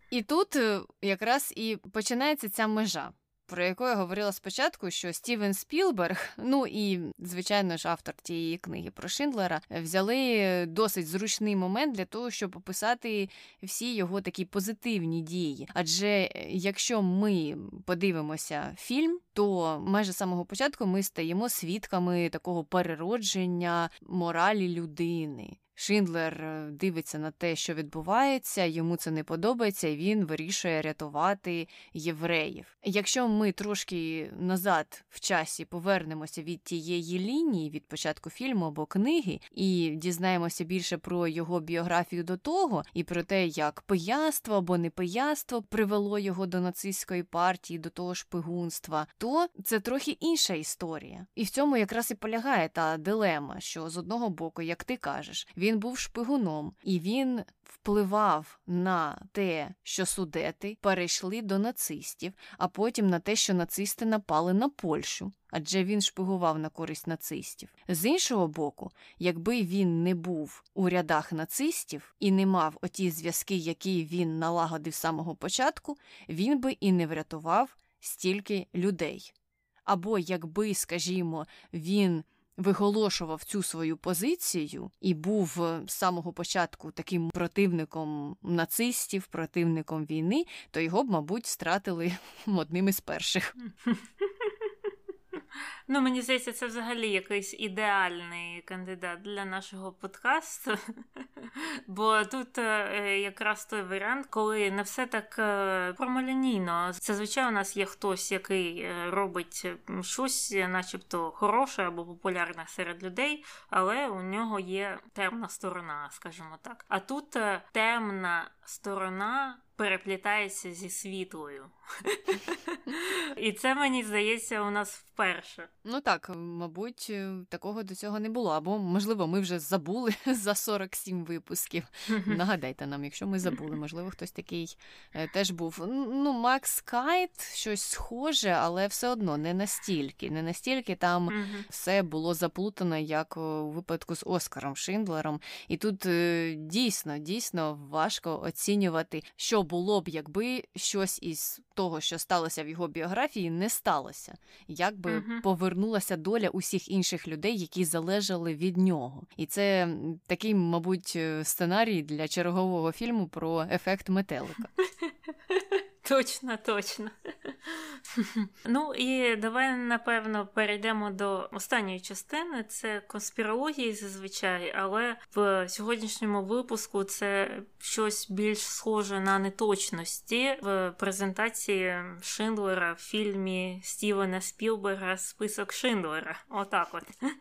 І тут якраз і починається ця межа про яку я говорила спочатку, що Стівен Спілберг, ну і звичайно ж автор тієї книги про Шиндлера, взяли досить зручний момент для того, щоб описати всі його такі позитивні дії. Адже якщо ми подивимося фільм, то майже з самого початку ми стаємо свідками такого переродження моралі людини. Шиндлер е, дивиться на те, що відбувається, йому це не подобається, і він вирішує рятувати євреїв. Якщо ми трошки назад в часі повернемося від тієї лінії, від початку фільму або книги, і дізнаємося більше про його біографію до того, і про те, як пияство або непияство привело його до нацистської партії, до того шпигунства, то це трохи інша історія. І в цьому якраз і полягає та дилема, що з одного боку, як ти кажеш, він був шпигуном, і він впливав на те, що судети перейшли до нацистів, а потім на те, що нацисти напали на Польщу. Адже він шпигував на користь нацистів. З іншого боку, якби він не був у рядах нацистів і не мав оті зв'язки, які він налагодив з самого початку, він би і не врятував стільки людей. Або якби, скажімо, він виголошував цю свою позицію і був е, з самого початку таким противником нацистів, противником війни, то його б, мабуть, стратили одним із перших. Ну, мені здається, це взагалі якийсь ідеальний кандидат для нашого подкасту. Бо тут е, якраз той варіант, коли не все так е, промалянійно. Зазвичай у нас є хтось, який е, робить щось, начебто хороше або популярне серед людей, але у нього є темна сторона, скажімо так. А тут темна сторона переплітається зі світлою. І це мені здається у нас вперше. Ну так, мабуть, е, такого до цього не було. Або, можливо, ми вже забули за 47 випусків. Нагадайте нам, якщо ми забули, можливо, хтось такий е, теж був. Ну, Макс Кайт, щось схоже, але все одно не настільки. Не настільки там все було заплутано, як у випадку з Оскаром Шиндлером. І тут е, дійсно, дійсно важко оцінювати, що було б, якби щось із того, що сталося в його біографії, не сталося. Як би угу. повернулася доля усіх інших людей, які залежали від нього. І це такий, мабуть, е, сценарій для чергового фільму про ефект метелика. Точно, точно. Ну і давай напевно перейдемо до останньої частини. Це конспірології зазвичай, але в сьогоднішньому випуску це щось більш схоже на неточності в презентації Шиндлера в фільмі Стівена Спілберга Список Шиндлера. Отак, от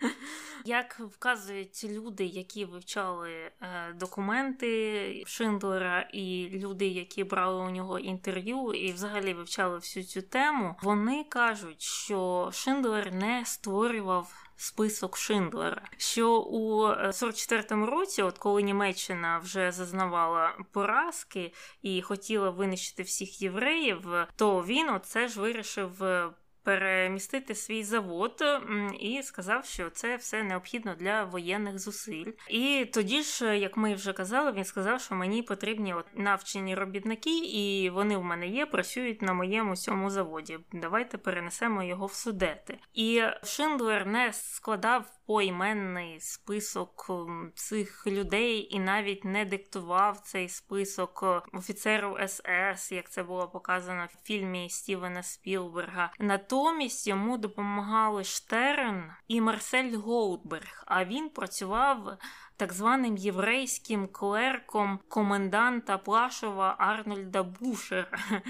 як вказують люди, які вивчали е, документи Шиндлера, і люди, які брали у нього інтерв'ю, і взагалі вивчали всю цю тему, вони кажуть, що Шиндлер не створював. Список Шиндлера, що у 44-му році, от коли Німеччина вже зазнавала поразки і хотіла винищити всіх євреїв, то він оце ж вирішив перемістити свій завод і сказав, що це все необхідно для воєнних зусиль. І тоді ж, як ми вже казали, він сказав, що мені потрібні от навчені робітники, і вони в мене є, працюють на моєму цьому заводі. Давайте перенесемо його в судети. І Шиндлер не складав поіменний список цих людей і навіть не диктував цей список офіцерів СС, як це було показано в фільмі Стівена Спілберга. Натомість йому допомагали Штерн і Марсель Голдберг. А він працював так званим єврейським клерком коменданта Плашова Арнольда Бушера.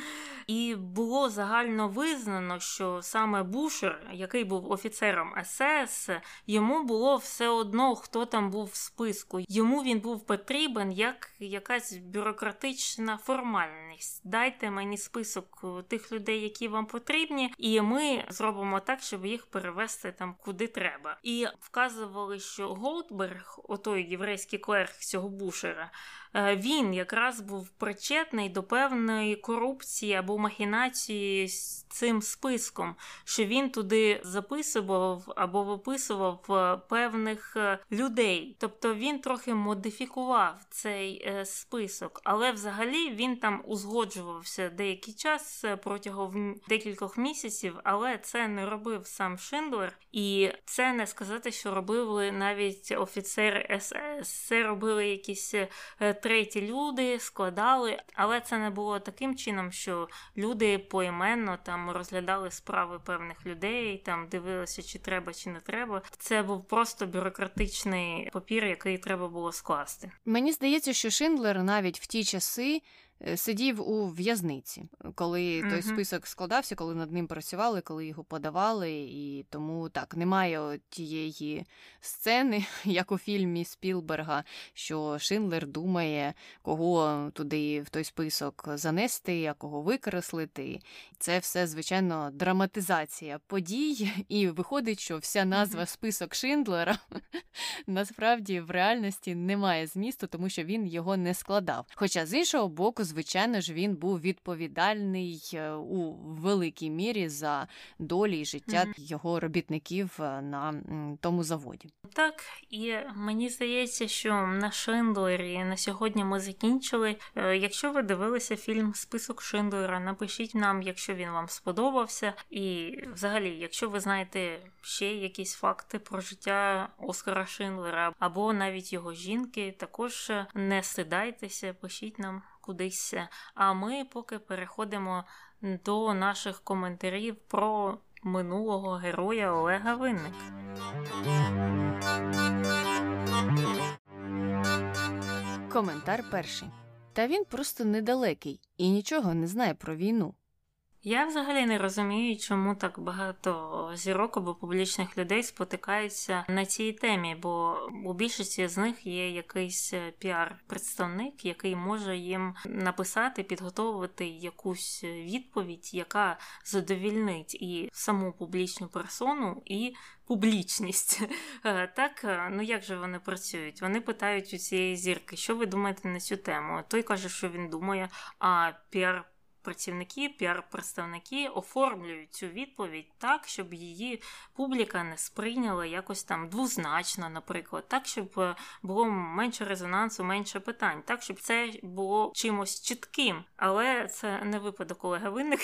І було загально визнано, що саме Бушер, який був офіцером СС, йому було все одно, хто там був в списку. Йому він був потрібен як якась бюрократична формальність. Дайте мені список тих людей, які вам потрібні, і ми зробимо так, щоб їх перевести там куди треба. І вказували, що Голдберг, ото той єврейський клерк цього бушера, він якраз був причетний до певної корупції або махінації з цим списком, що він туди записував або виписував е, певних е, людей. Тобто він трохи модифікував цей список, але взагалі він там узгоджувався деякий час протягом декількох місяців, але це не робив сам Шиндлер, і це не сказати, що робили навіть офіцери СС. Це робили якісь треті люди складали, але це не було таким чином, що люди поіменно там розглядали справи певних людей, там дивилися, чи треба, чи не треба. Це був просто бюрократичний папір, який треба було скласти. Мені здається, що Шиндлер навіть в ті часи сидів у в'язниці, коли той список складався, коли над ним працювали, коли його подавали, і тому так немає тієї сцени, як у фільмі Спілберга, що Шиндлер думає, кого туди в той список занести, а кого викреслити. Це все, звичайно, драматизація подій, і виходить, що вся назва список Шиндлера насправді в реальності не має змісту, тому що він його не складав. Хоча з іншого боку, звичайно ж, він був відповідальний е, у великій мірі за долі і життя mm-hmm. його робітників е, на тому заводі. Так, і мені здається, що на Шиндлері на сьогодні ми закінчили. Е, якщо ви дивилися фільм Список Шиндлера, напишіть нам, якщо він вам сподобався. І взагалі, якщо ви знаєте ще якісь факти про життя Оскара Шиндлера або навіть його жінки, також не стидайтеся, пишіть нам кудись. А ми поки переходимо до наших коментарів про минулого героя Олега Винник. Коментар перший. Та він просто недалекий і нічого не знає про війну. Я взагалі не розумію, чому так багато зірок або публічних людей спотикаються на цій темі, бо у більшості з них є якийсь е, піар-представник, який може їм написати, підготовити якусь відповідь, яка задовільнить і саму публічну персону, і публічність. Е, так, е, ну як же вони працюють? Вони питають у цієї зірки, що ви думаєте на цю тему? Той каже, що він думає, а піар працівники, піар-представники оформлюють цю відповідь так, щоб її публіка не сприйняла якось там двозначно, наприклад, так, щоб е, було менше резонансу, менше питань, так, щоб це було чимось чітким. Але це не випадок Олега Винник.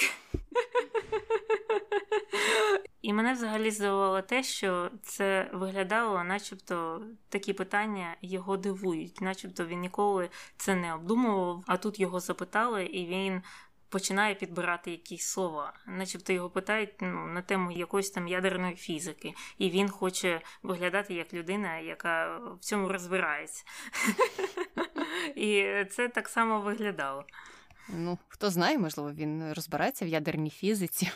І мене взагалі здивувало те, що це виглядало, начебто такі питання його дивують, начебто він ніколи це не обдумував, а тут його запитали, і він починає підбирати якісь слова, начебто його питають ну, на тему якоїсь там ядерної фізики, і він хоче виглядати як людина, яка в цьому розбирається. І це так само виглядало. Ну, хто знає, можливо, він розбирається в ядерній фізиці.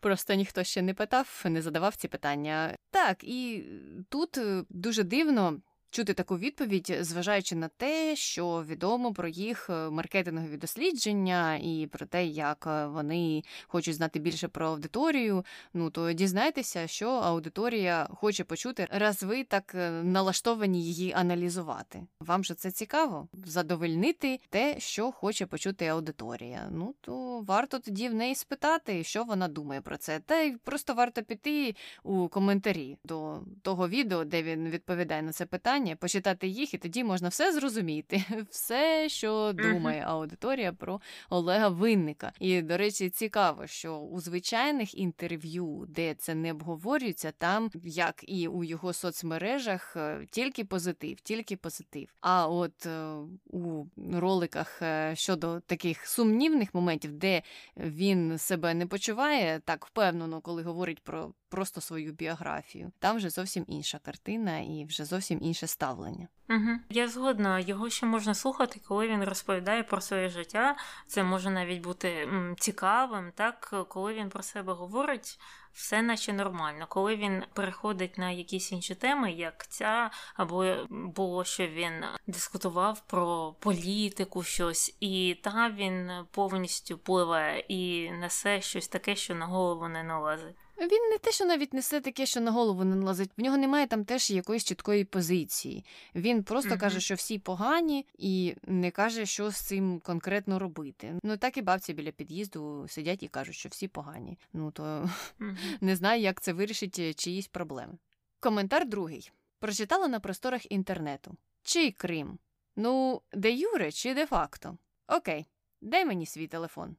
Просто ніхто ще не питав, не задавав ці питання. Так, і тут е, дуже дивно чути таку відповідь, зважаючи на те, що відомо про їх е, маркетингові дослідження і про те, як е, вони хочуть знати більше про аудиторію. Ну то дізнайтеся, що аудиторія хоче почути, раз ви так е, налаштовані її аналізувати. Вам же це цікаво? Задовольнити те, що хоче почути аудиторія. Ну то варто тоді в неї спитати, що вона думає про це. Та й просто варто піти у коментарі до того відео, де він відповідає на це питання питання, почитати їх, і тоді можна все зрозуміти, все, що думає аудиторія про Олега Винника. І, до речі, цікаво, що у звичайних інтерв'ю, де це не обговорюється, там, як і у його соцмережах, е, тільки позитив, тільки позитив. А от е, у роликах е, щодо таких сумнівних моментів, де він себе не почуває так впевнено, коли говорить про просто свою біографію. Там вже зовсім інша картина і вже зовсім інше ставлення. Угу. Я згодна, його ще можна слухати, коли він розповідає про своє життя. Це може навіть бути цікавим, так коли він про себе говорить. Все наче нормально. Коли він переходить на якісь інші теми, як ця, або було, що він дискутував про політику, щось, і там він повністю пливе і несе щось таке, що на голову не налазить. Він не те, що навіть несе таке, що на голову не налазить. В нього немає там теж якоїсь чіткої позиції. Він просто mm-hmm. каже, що всі погані, і не каже, що з цим конкретно робити. Ну так і бабці біля під'їзду сидять і кажуть, що всі погані. Ну то mm-hmm. не знаю, як це вирішить е, чиїсь проблеми. Коментар другий прочитала на просторах інтернету. Чий Крим? Ну, де Юре чи де факто? Окей, дай мені свій телефон.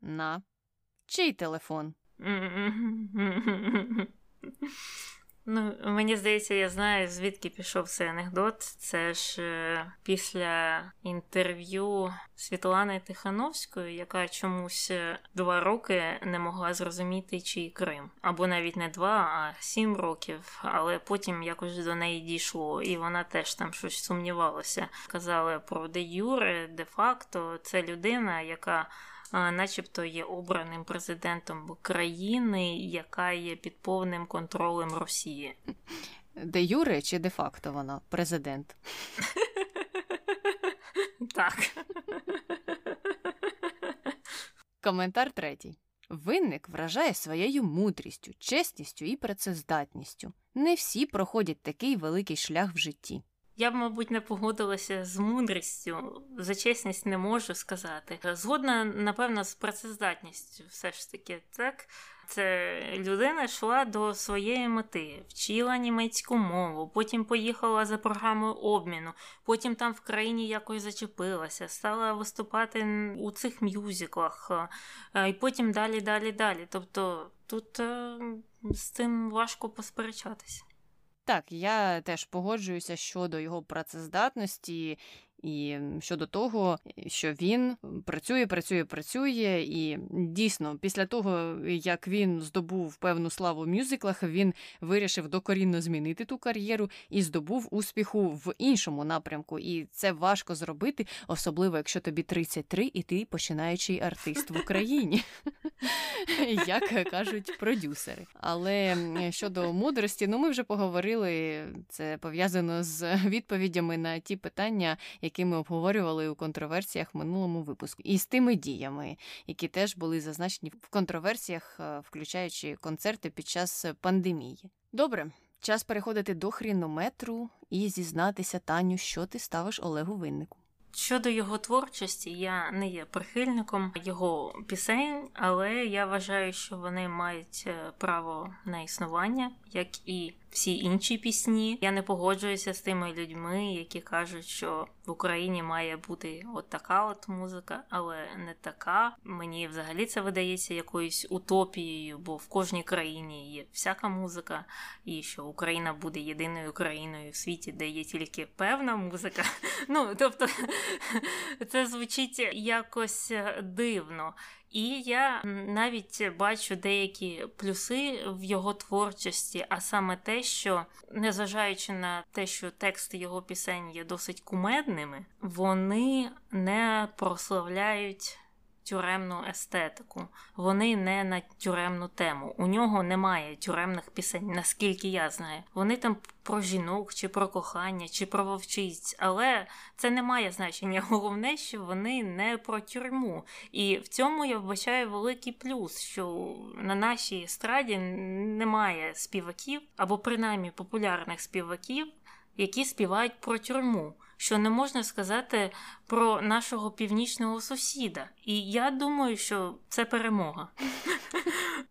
На. Чий телефон? Ну, Мені здається, я знаю, звідки пішов цей анекдот. Це ж після інтерв'ю Світлани Тихановської, яка чомусь два роки не могла зрозуміти, чий Крим. Або навіть не два, а сім років. Але потім якось до неї дійшло, і вона теж там щось сумнівалася. Казали про де Юре, де факто це людина, яка начебто є обраним президентом країни, яка є під повним контролем Росії. Де Юре чи де факто вона президент? Так. Коментар третій. Винник вражає своєю мудрістю, чесністю і працездатністю. Не всі проходять такий великий шлях в житті. Я б, мабуть, не погодилася з мудрістю, за чесність не можу сказати. Згодна, напевно, з працездатністю, все ж таки, так. Це людина йшла до своєї мети, вчила німецьку мову, потім поїхала за програмою обміну, потім там в країні якось зачепилася, стала виступати у цих мюзиклах, і потім далі, далі, далі. Тобто тут е, з цим важко посперечатися. Так, я теж погоджуюся щодо його працездатності І щодо того, що він працює, працює, працює, і дійсно, після того як він здобув певну славу в мюзиклах, він вирішив докорінно змінити ту кар'єру і здобув успіху в іншому напрямку. І це важко зробити, особливо якщо тобі 33 і ти починаючий артист в Україні, як кажуть продюсери. Але щодо мудрості, ну ми вже поговорили. Це пов'язано з відповідями на ті питання, які ми обговорювали у контроверсіях в минулому випуску, і з тими діями, які теж були зазначені в контроверсіях, е, включаючи концерти під час пандемії. Добре, час переходити до хрінометру і зізнатися, Таню, що ти ставиш Олегу Виннику. Щодо його творчості, я не є прихильником його пісень, але я вважаю, що вони мають е, право на існування, як і всі інші пісні. Я не погоджуюся з тими людьми, які кажуть, що в Україні має бути от така от музика, але не така. Мені взагалі це видається якоюсь утопією, бо в кожній країні є всяка музика, і що Україна буде єдиною країною в світі, де є тільки певна музика. Ну тобто це звучить якось дивно. І я навіть бачу деякі плюси в його творчості, а саме те, що незважаючи на те, що тексти його пісень є досить кумедними, вони не прославляють тюремну естетику. Вони не на тюремну тему. У нього немає тюремних пісень, наскільки я знаю. Вони там про жінок, чи про кохання, чи про вовчиць, але це не має значення. Головне, що вони не про тюрму. І в цьому я вбачаю великий плюс, що на нашій естраді немає співаків або принаймні популярних співаків, які співають про тюрму що не можна сказати про нашого північного сусіда. І я думаю, що це перемога.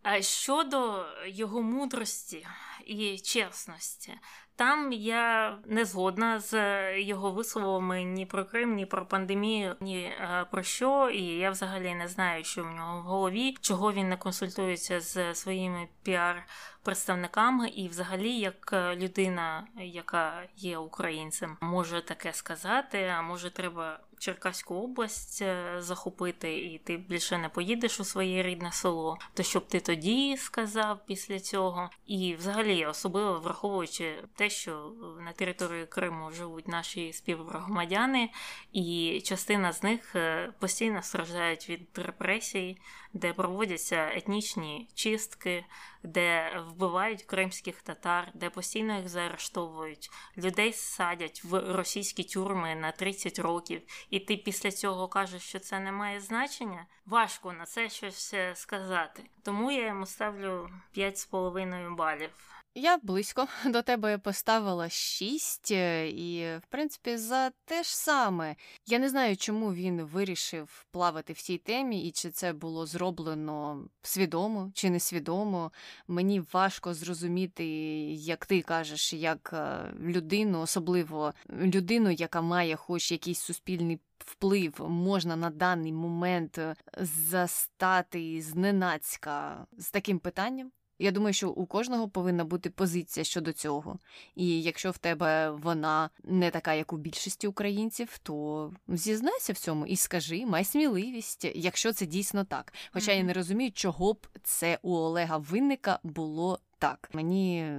А щодо його мудрості і чесності, там я не згодна з його висловами ні про Крим, ні про пандемію, ні е, про що. І я взагалі не знаю, що в нього в голові, чого він не консультується з своїми піар представниками, і, взагалі, як е, людина, яка є українцем, може таке сказати. А може, треба Черкаську область е, захопити, і ти більше не поїдеш у своє рідне село. То щоб ти тоді сказав після цього, і взагалі, особливо враховуючи те, що на території Криму живуть наші співгромадяни, і частина з них е, постійно страждають від репресій, де проводяться етнічні чистки, де вбивають кримських татар, де постійно їх заарештовують, людей садять в російські тюрми на 30 років, і ти після цього кажеш, що це не має значення. Важко на це щось е, сказати. Тому я йому ставлю 5,5 балів. Я близько до тебе поставила шість, е, і, в принципі, за те ж саме. Я не знаю, чому він вирішив плавати в цій темі, і чи це було зроблено свідомо чи несвідомо. Мені важко зрозуміти, як ти кажеш, як е, людину, особливо людину, яка має хоч якийсь суспільний. Вплив можна на даний момент е, застати зненацька з таким питанням. Я думаю, що у кожного повинна бути позиція щодо цього. І якщо в тебе вона не така, як у більшості українців, то зізнайся в цьому і скажи, май сміливість, якщо це дійсно так. Хоча mm-hmm. я не розумію, чого б це у Олега Винника було так. Мені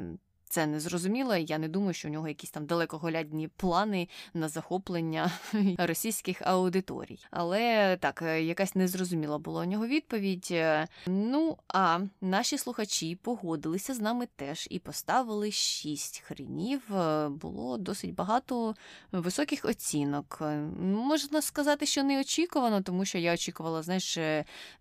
це не зрозуміло. Я не думаю, що у нього якісь там далекоглядні плани на захоплення російських аудиторій. Але так, е, якась незрозуміла була у нього відповідь. Е, ну а наші слухачі погодилися з нами теж і поставили шість хренів. Е, було досить багато високих оцінок. Можна сказати, що неочікувано, тому що я очікувала, знаєш,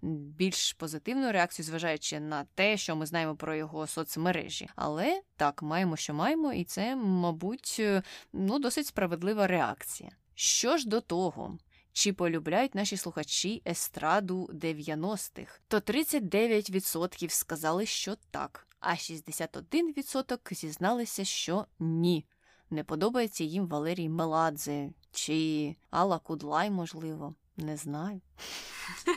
більш позитивну реакцію, зважаючи на те, що ми знаємо про його соцмережі. Але так так, маємо, що маємо, і це, мабуть, е, ну, досить справедлива реакція. Що ж до того, чи полюбляють наші слухачі естраду 90-х, то 39% сказали, що так, а 61% зізналися, що ні. Не подобається їм Валерій Меладзе чи Алла Кудлай, можливо, не знаю.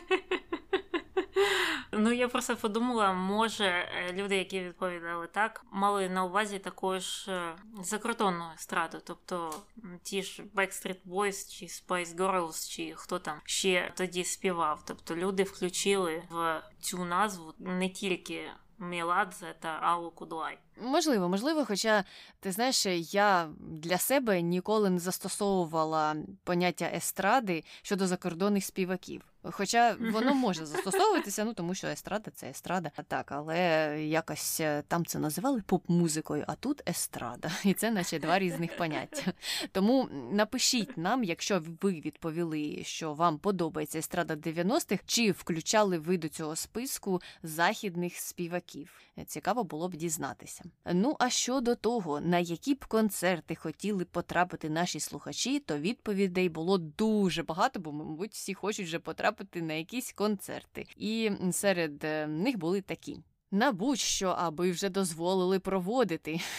Ну я просто подумала, може е, люди, які відповідали так, мали на увазі також е, закордонну естраду, тобто ті ж Backstreet Boys чи Spice Girls, чи хто там ще тоді співав. Тобто люди включили в цю назву не тільки Міладзе та Аллу Кудлай. Можливо, можливо, хоча ти знаєш, я для себе ніколи не застосовувала поняття естради щодо закордонних співаків. Хоча воно може застосовуватися, ну тому що естрада це естрада. Так, але якось е, там це називали поп-музикою, а тут естрада, і це наче два різних поняття. Тому напишіть нам, якщо ви відповіли, що вам подобається естрада 90-х, чи включали ви до цього списку західних співаків. Цікаво було б дізнатися. Ну а щодо того, на які б концерти хотіли потрапити наші слухачі, то відповідей було дуже багато, бо, мабуть, всі хочуть вже потрапити на якісь концерти. І серед е, них були такі. На будь-що, аби вже дозволили проводити.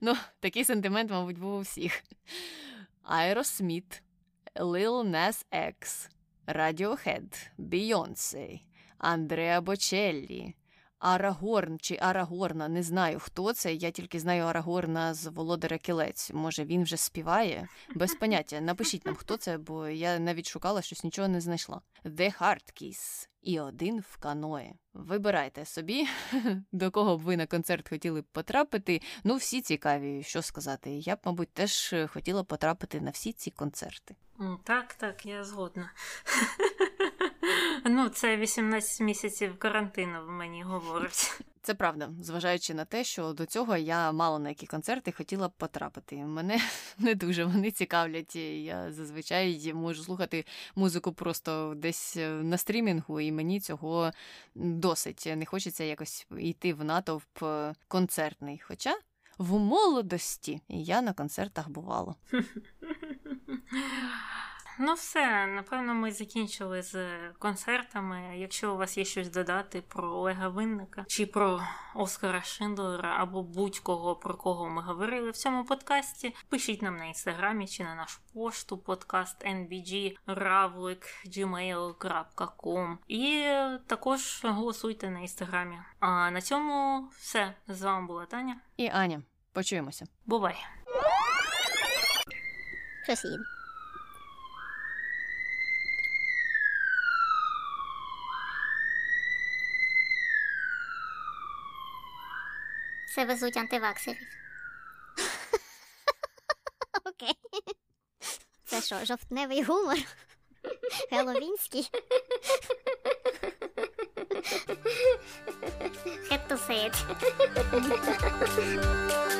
Ну, такий сентимент, мабуть, був у всіх. Аеросміт, Lil Nas X, Radiohead, Beyoncé, Андреа Бочеллі, Арагорн чи Арагорна, не знаю, хто це. Я тільки знаю Арагорна з Володаря Кілець. Може, він вже співає? Без поняття. Напишіть нам, хто це, бо я навіть шукала щось, нічого не знайшла. The Hard Kiss і один в каное. Вибирайте собі, до кого б ви на концерт хотіли б потрапити. Ну, всі цікаві, що сказати. Я б, мабуть, теж хотіла потрапити на всі ці концерти. Так, так, я згодна. Ну, це 18 місяців карантину в мені говорить. Це правда, зважаючи на те, що до цього я мало на які концерти хотіла б потрапити. Мене не дуже вони цікавлять. Я зазвичай можу слухати музику просто десь е, на стрімінгу, і мені цього досить. Не хочеться якось йти в натовп е, концертний. Хоча в молодості я на концертах бувала. Ну, все, напевно, ми закінчили з концертами. Якщо у вас є щось додати про Олега Винника чи про Оскара Шиндлера або будь-кого про кого ми говорили в цьому подкасті, пишіть нам на інстаграмі чи на нашу пошту подкаст nbg.ravlik.gmail.com і також голосуйте на інстаграмі. А на цьому все. З вами була Таня і Аня. Почуємося. Бувай! Proceed. Це везуть антиваксерів. Окей. Це що, жовтневий гумор? Геловінський? Had to say it.